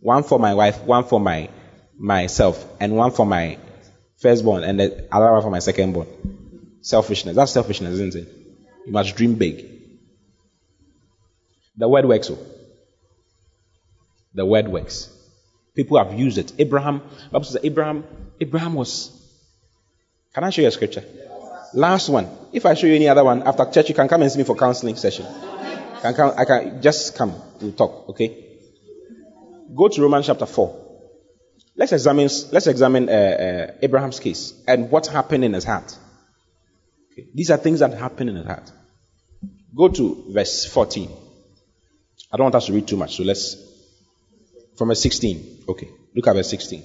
One for my wife, one for my myself, and one for my firstborn, and the other one for my secondborn. Selfishness. That's selfishness, isn't it? You must dream big. The word works. Oh. The word works. People have used it. Abraham, Bible says Abraham, Abraham was. Can I show you a scripture? Last one. If I show you any other one after church, you can come and see me for counseling session. Can come, I can just come. We'll talk. Okay. Go to Romans chapter four. Let's examine. Let's examine uh, uh, Abraham's case and what happened in his heart. Okay. These are things that happen in his heart. Go to verse 14. I don't want us to read too much, so let's. From verse 16. Okay. Look at verse 16.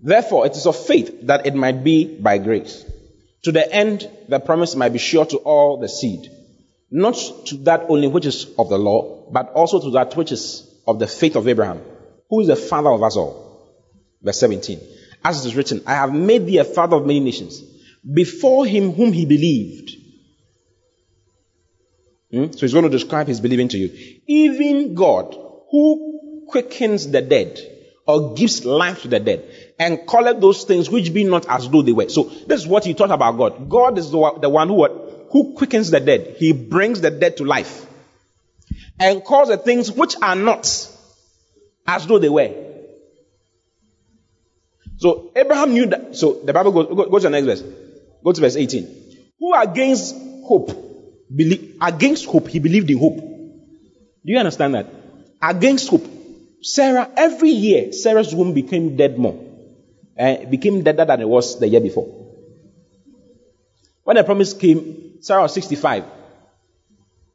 Therefore, it is of faith that it might be by grace, to the end the promise might be sure to all the seed, not to that only which is of the law, but also to that which is of the faith of Abraham, who is the father of us all. Verse 17. As it is written, I have made thee a father of many nations, before him whom he believed. Hmm? So he's going to describe his believing to you. Even God, who quickens the dead, or gives life to the dead, and calleth those things which be not as though they were. So this is what he taught about God. God is the one, the one who, who quickens the dead. He brings the dead to life. And calls the things which are not as though they were. So Abraham knew that. So the Bible goes, go, go to the next verse. Go to verse 18. Who against hope, believe, against hope, he believed in hope. Do you understand that? Against hope. Sarah, every year, Sarah's womb became dead more. Uh, became deader than it was the year before. When the promise came, Sarah was 65.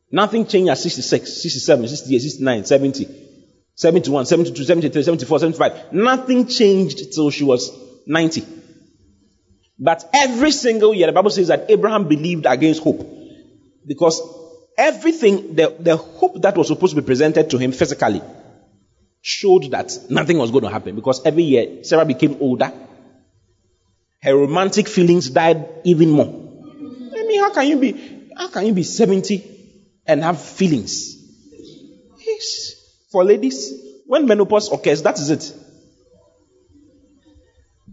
Nothing changed at 66, 67, 68, 69, 70, 71, 72, 73, 74, 75. Nothing changed till she was 90. But every single year, the Bible says that Abraham believed against hope. Because everything, the, the hope that was supposed to be presented to him physically, showed that nothing was going to happen because every year Sarah became older. Her romantic feelings died even more. I mean, how can you be, how can you be 70 and have feelings? Yes. For ladies, when menopause occurs, that is it.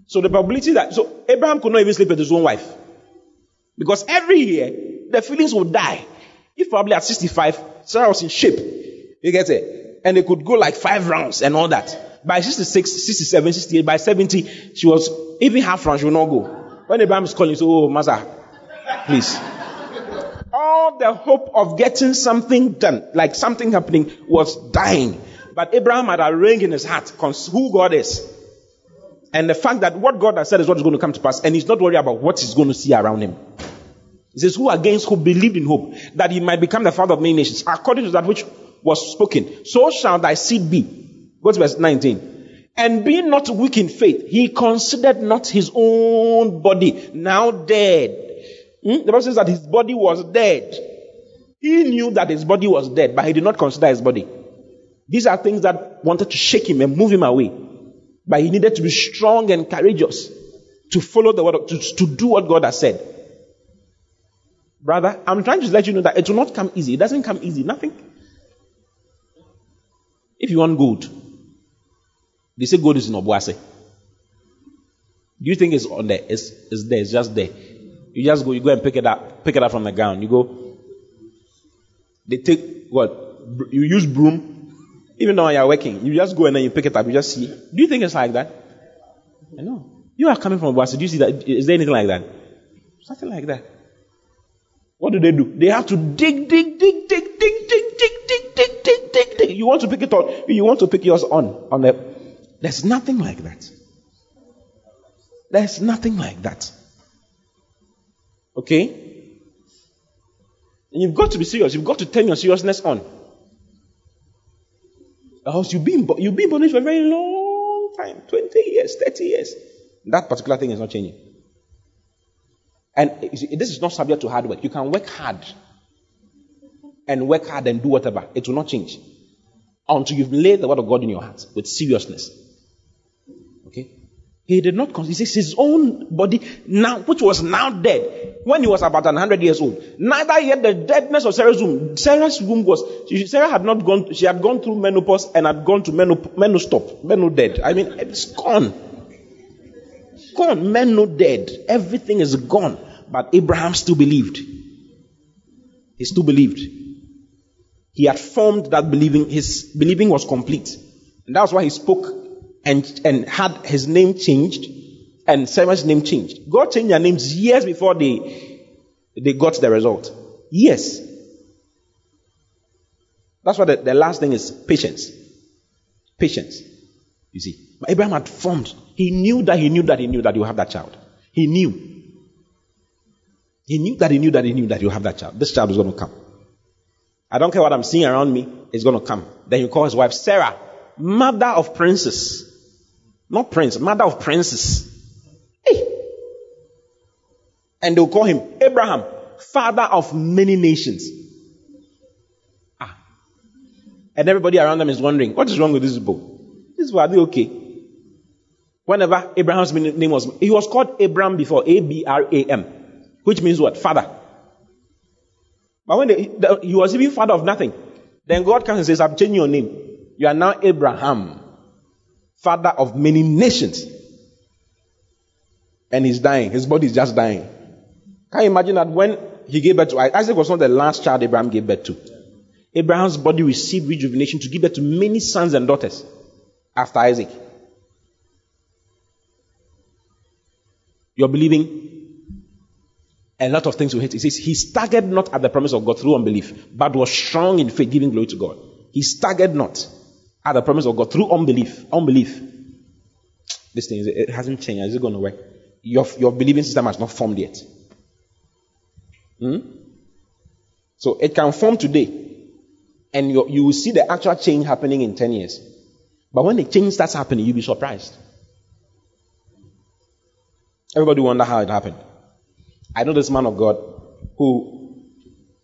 So the probability that, so Abraham could not even sleep with his own wife. Because every year, the feelings would die. If probably at 65, Sarah was in shape. You get it? And they could go like five rounds and all that. by 66, 67, 68, by 70, she was even half run, she will not go. When Abraham is calling, so, oh, Master, please. All the hope of getting something done, like something happening, was dying. But Abraham had arranged in his heart who God is. And the fact that what God has said is what is going to come to pass, and he's not worried about what he's going to see around him. He says, Who against who believed in hope, that he might become the father of many nations, according to that which was spoken, so shall thy seed be. Go to verse 19. And being not weak in faith, he considered not his own body now dead. Hmm? The Bible says that his body was dead. He knew that his body was dead, but he did not consider his body. These are things that wanted to shake him and move him away. But he needed to be strong and courageous to follow the word, to, to do what God has said. Brother, I'm trying to let you know that it will not come easy. It doesn't come easy. Nothing. If you want gold, they say gold is in Obuasi. Do you think it's on there? It's, it's there. It's just there. You just go. You go and pick it up. Pick it up from the ground. You go. They take what? You use broom. Even though you're working, you just go and then you pick it up. You just see. Do you think it's like that? I know. You are coming from Obuasi. Do you see that? Is there anything like that? Something like that. What do they do? They have to dig, dig, dig, dig, dig, dig, dig, dig, dig, dig, dig, dig. You want to pick it on. You want to pick yours on on the. There's nothing like that. There's nothing like that. Okay? And you've got to be serious. You've got to turn your seriousness on. Else you'll be in, you'll be in for a very long time 20 years, 30 years. That particular thing is not changing. And eh, this is not subject to hard work. You can work hard and work hard and do whatever. It will not change until you've laid the word of God in your heart with seriousness. Okay? He did not consider his own body now, which was now dead when he was about 100 years old. Neither yet the deadness of Sarah's womb. Sarah's womb was, Sarah had not gone, she had gone through menopause and had gone to menop, menostop, meno dead. I mean, it's gone. Gone. Men no dead. Everything is gone. But Abraham still believed. He still believed. He had formed that believing. His believing was complete. And that's why he spoke and, and had his name changed and Simon's name changed. God changed their names years before they, they got the result. Yes. That's why the, the last thing is patience. Patience. You see. But Abraham had formed. He knew that he knew that he knew that you have that child. He knew. He knew that he knew that he knew that you have that child. This child is going to come. I don't care what I'm seeing around me, it's going to come. Then you call his wife Sarah, mother of princes. Not prince, mother of princes. And they'll call him Abraham, father of many nations. Ah. And everybody around them is wondering, what is wrong with this book? This are they okay? Whenever Abraham's name was, he was called Abram before, A B R A M, which means what? Father. But when they, the, he was even father of nothing, then God comes and says, I'm changing your name. You are now Abraham, father of many nations. And he's dying. His body is just dying. Can you imagine that when he gave birth to Isaac was not the last child Abraham gave birth to. Abraham's body received rejuvenation to give birth to many sons and daughters after Isaac. You're believing a lot of things will hit. He says, He staggered not at the promise of God through unbelief, but was strong in faith, giving glory to God. He staggered not at the promise of God through unbelief. Unbelief. This thing, it hasn't changed. Is it going to work? Your, your believing system has not formed yet. Hmm? So it can form today, and you, will see the actual change happening in 10 years. But when the change starts happening, you'll be surprised. Everybody wonder how it happened. I know this man of God who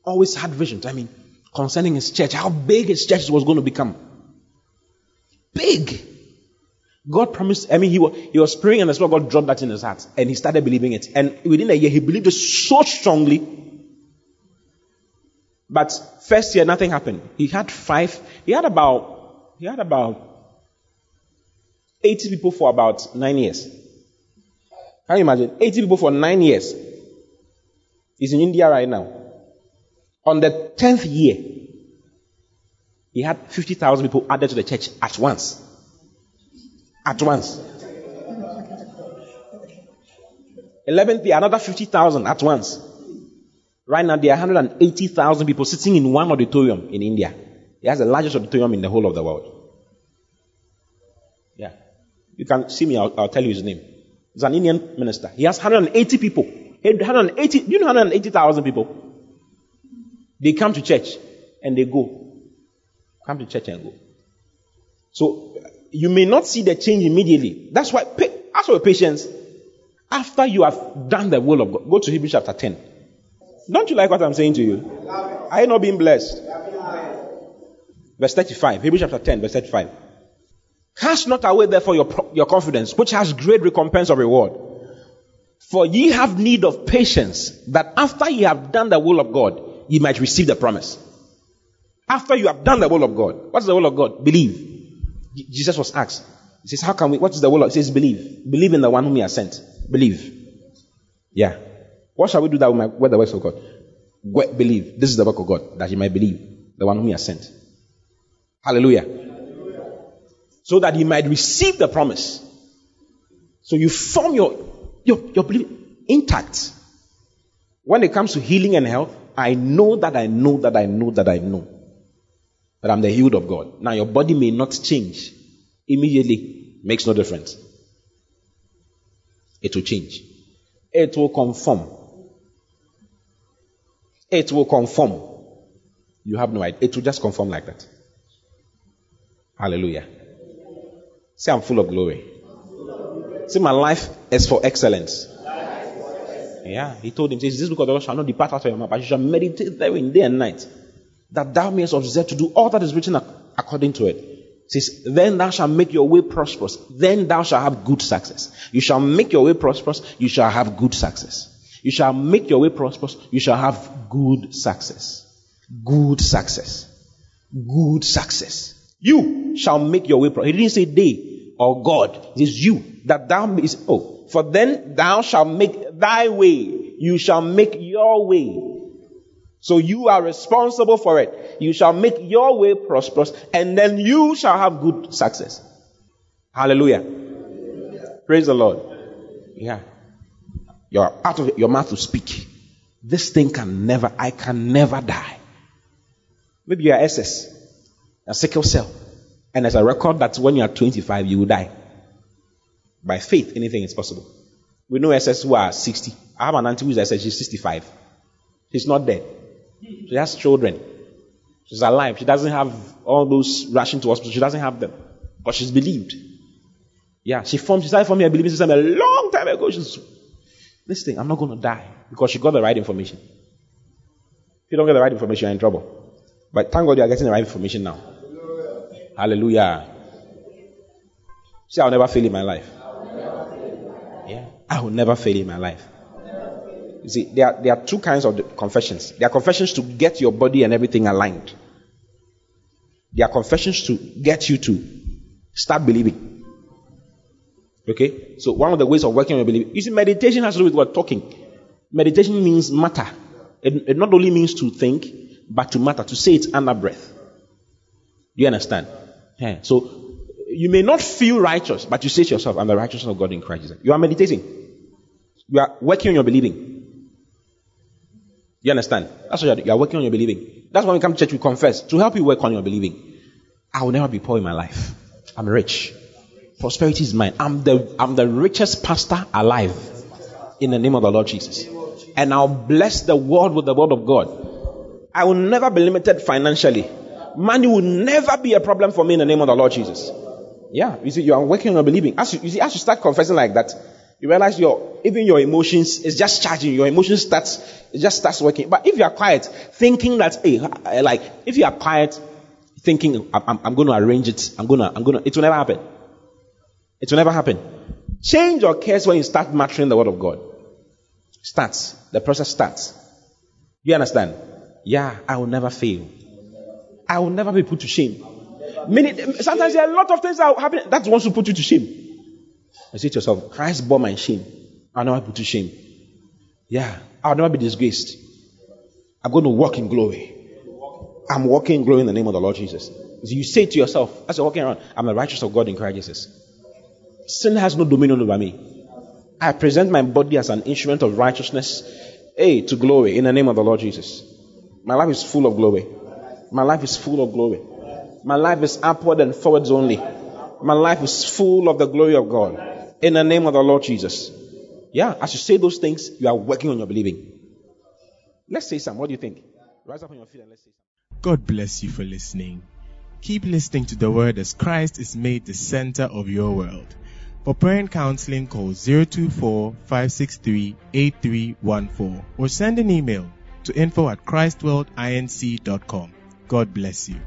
always had visions. I mean, concerning his church, how big his church was going to become. Big. God promised, I mean, he was, he was praying and the Spirit God dropped that in his heart and he started believing it. And within a year, he believed it so strongly. But first year, nothing happened. He had five, he had about, he had about 80 people for about nine years. Can you imagine? 80 people for nine years. He's in India right now. On the 10th year, he had 50,000 people added to the church at once. At once. 11th year, another 50,000 at once. Right now, there are 180,000 people sitting in one auditorium in India. He has the largest auditorium in the whole of the world. Yeah. You can see me, I'll, I'll tell you his name. He's an Indian minister. He has 180 people. 180, do you know 180,000 people? They come to church and they go. Come to church and go. So, you may not see the change immediately. That's why, ask for patience. After you have done the will of God, go to Hebrews chapter 10. Don't you like what I'm saying to you? Are you not being blessed? Verse 35. Hebrews chapter 10, verse 35. Cast not away therefore your, your confidence, which has great recompense of reward. For ye have need of patience, that after ye have done the will of God, ye might receive the promise. After you have done the will of God. What's the will of God? Believe. Jesus was asked. He says, How can we? What is the will of? God? He says, Believe. Believe in the one whom he has sent. Believe. Yeah. What shall we do that we might the works of God? Believe. This is the work of God, that you might believe the one whom he has sent. Hallelujah. So that he might receive the promise. So you form your, your, your belief intact. When it comes to healing and health, I know that I know that I know that I know that I'm the healed of God. Now your body may not change immediately, makes no difference. It will change. It will conform. It will conform. You have no idea. It will just conform like that. Hallelujah. Say, I'm full of glory. See, my life is for excellence. Yeah, he told him, says, This book of the Lord shall not depart out of your mouth, but you shall meditate therein day and night, that thou mayest observe to do all that is written according to it. it. Says, then thou shalt make your way prosperous. Then thou shalt have good success. You shall make your way prosperous. You shall have good success. You shall make your way prosperous. You shall have good success. Good success. Good success. You shall make your way prosperous. He didn't say they or God. It is you that thou is oh for then thou shalt make thy way. You shall make your way. So you are responsible for it. You shall make your way prosperous and then you shall have good success. Hallelujah. Praise the Lord. Yeah. You're out of your mouth to speak. This thing can never, I can never die. Maybe you're SS, a sickle cell. And there's a record that when you are 25, you will die. By faith, anything is possible. We know SS who are 60. I have an auntie who's SS, she's 65. She's not dead. She has children. She's alive. She doesn't have all those rushing to hospital. She doesn't have them. But she's believed. Yeah, she formed, she started forming a believing system a long time ago. She's, this thing, I'm not going to die. Because she got the right information. If you don't get the right information, you're in trouble. But thank God you are getting the right information now. Hallelujah. See, I'll never fail in my life. Yeah, I will never fail in my life. You see, there are, there are two kinds of confessions. There are confessions to get your body and everything aligned. There are confessions to get you to start believing. Okay? So one of the ways of working on your belief, you see, meditation has to do with what? Talking. Meditation means matter. It, it not only means to think, but to matter, to say it under breath. Do you understand? Yeah. So you may not feel righteous, but you say to yourself, I'm the righteousness of God in Christ Jesus. You are meditating. You are working on your believing. You understand? That's what you are, you are working on your believing. That's why we come to church, we confess to help you work on your believing. I will never be poor in my life. I'm rich. Prosperity is mine. I'm the, I'm the richest pastor alive in the name of the Lord Jesus. And I'll bless the world with the word of God. I will never be limited financially. Money will never be a problem for me in the name of the Lord Jesus. Yeah, you see, you are working on believing. As you, you see, as you start confessing like that, you realize your even your emotions is just charging. Your emotions starts it just starts working. But if you are quiet, thinking that hey, uh, like if you are quiet, thinking I'm, I'm going to arrange it, I'm to I'm to it will never happen. It will never happen. Change your case when you start mastering the word of God. Starts the process starts. You understand? Yeah, I will never fail. I will never be put to shame. Many, sometimes there are a lot of things that happen that wants to put you to shame. I say to yourself, Christ bore my shame. I'll never put to shame. Yeah, I'll never be disgraced. I'm going to walk in glory. I'm walking in glory in the name of the Lord Jesus. You say to yourself, as you're walking around, I'm the righteous of God in Christ Jesus. Sin has no dominion over me. I present my body as an instrument of righteousness, A, to glory in the name of the Lord Jesus. My life is full of glory. My life is full of glory. My life is upward and forwards only. My life is full of the glory of God in the name of the Lord Jesus. Yeah, as you say those things, you are working on your believing. Let's say some. What do you think? Rise up on your feet and let's say some. God bless you for listening. Keep listening to the word as Christ is made the center of your world. For prayer and counseling, call 024 563 8314 or send an email to info at christworldinc.com. God bless you.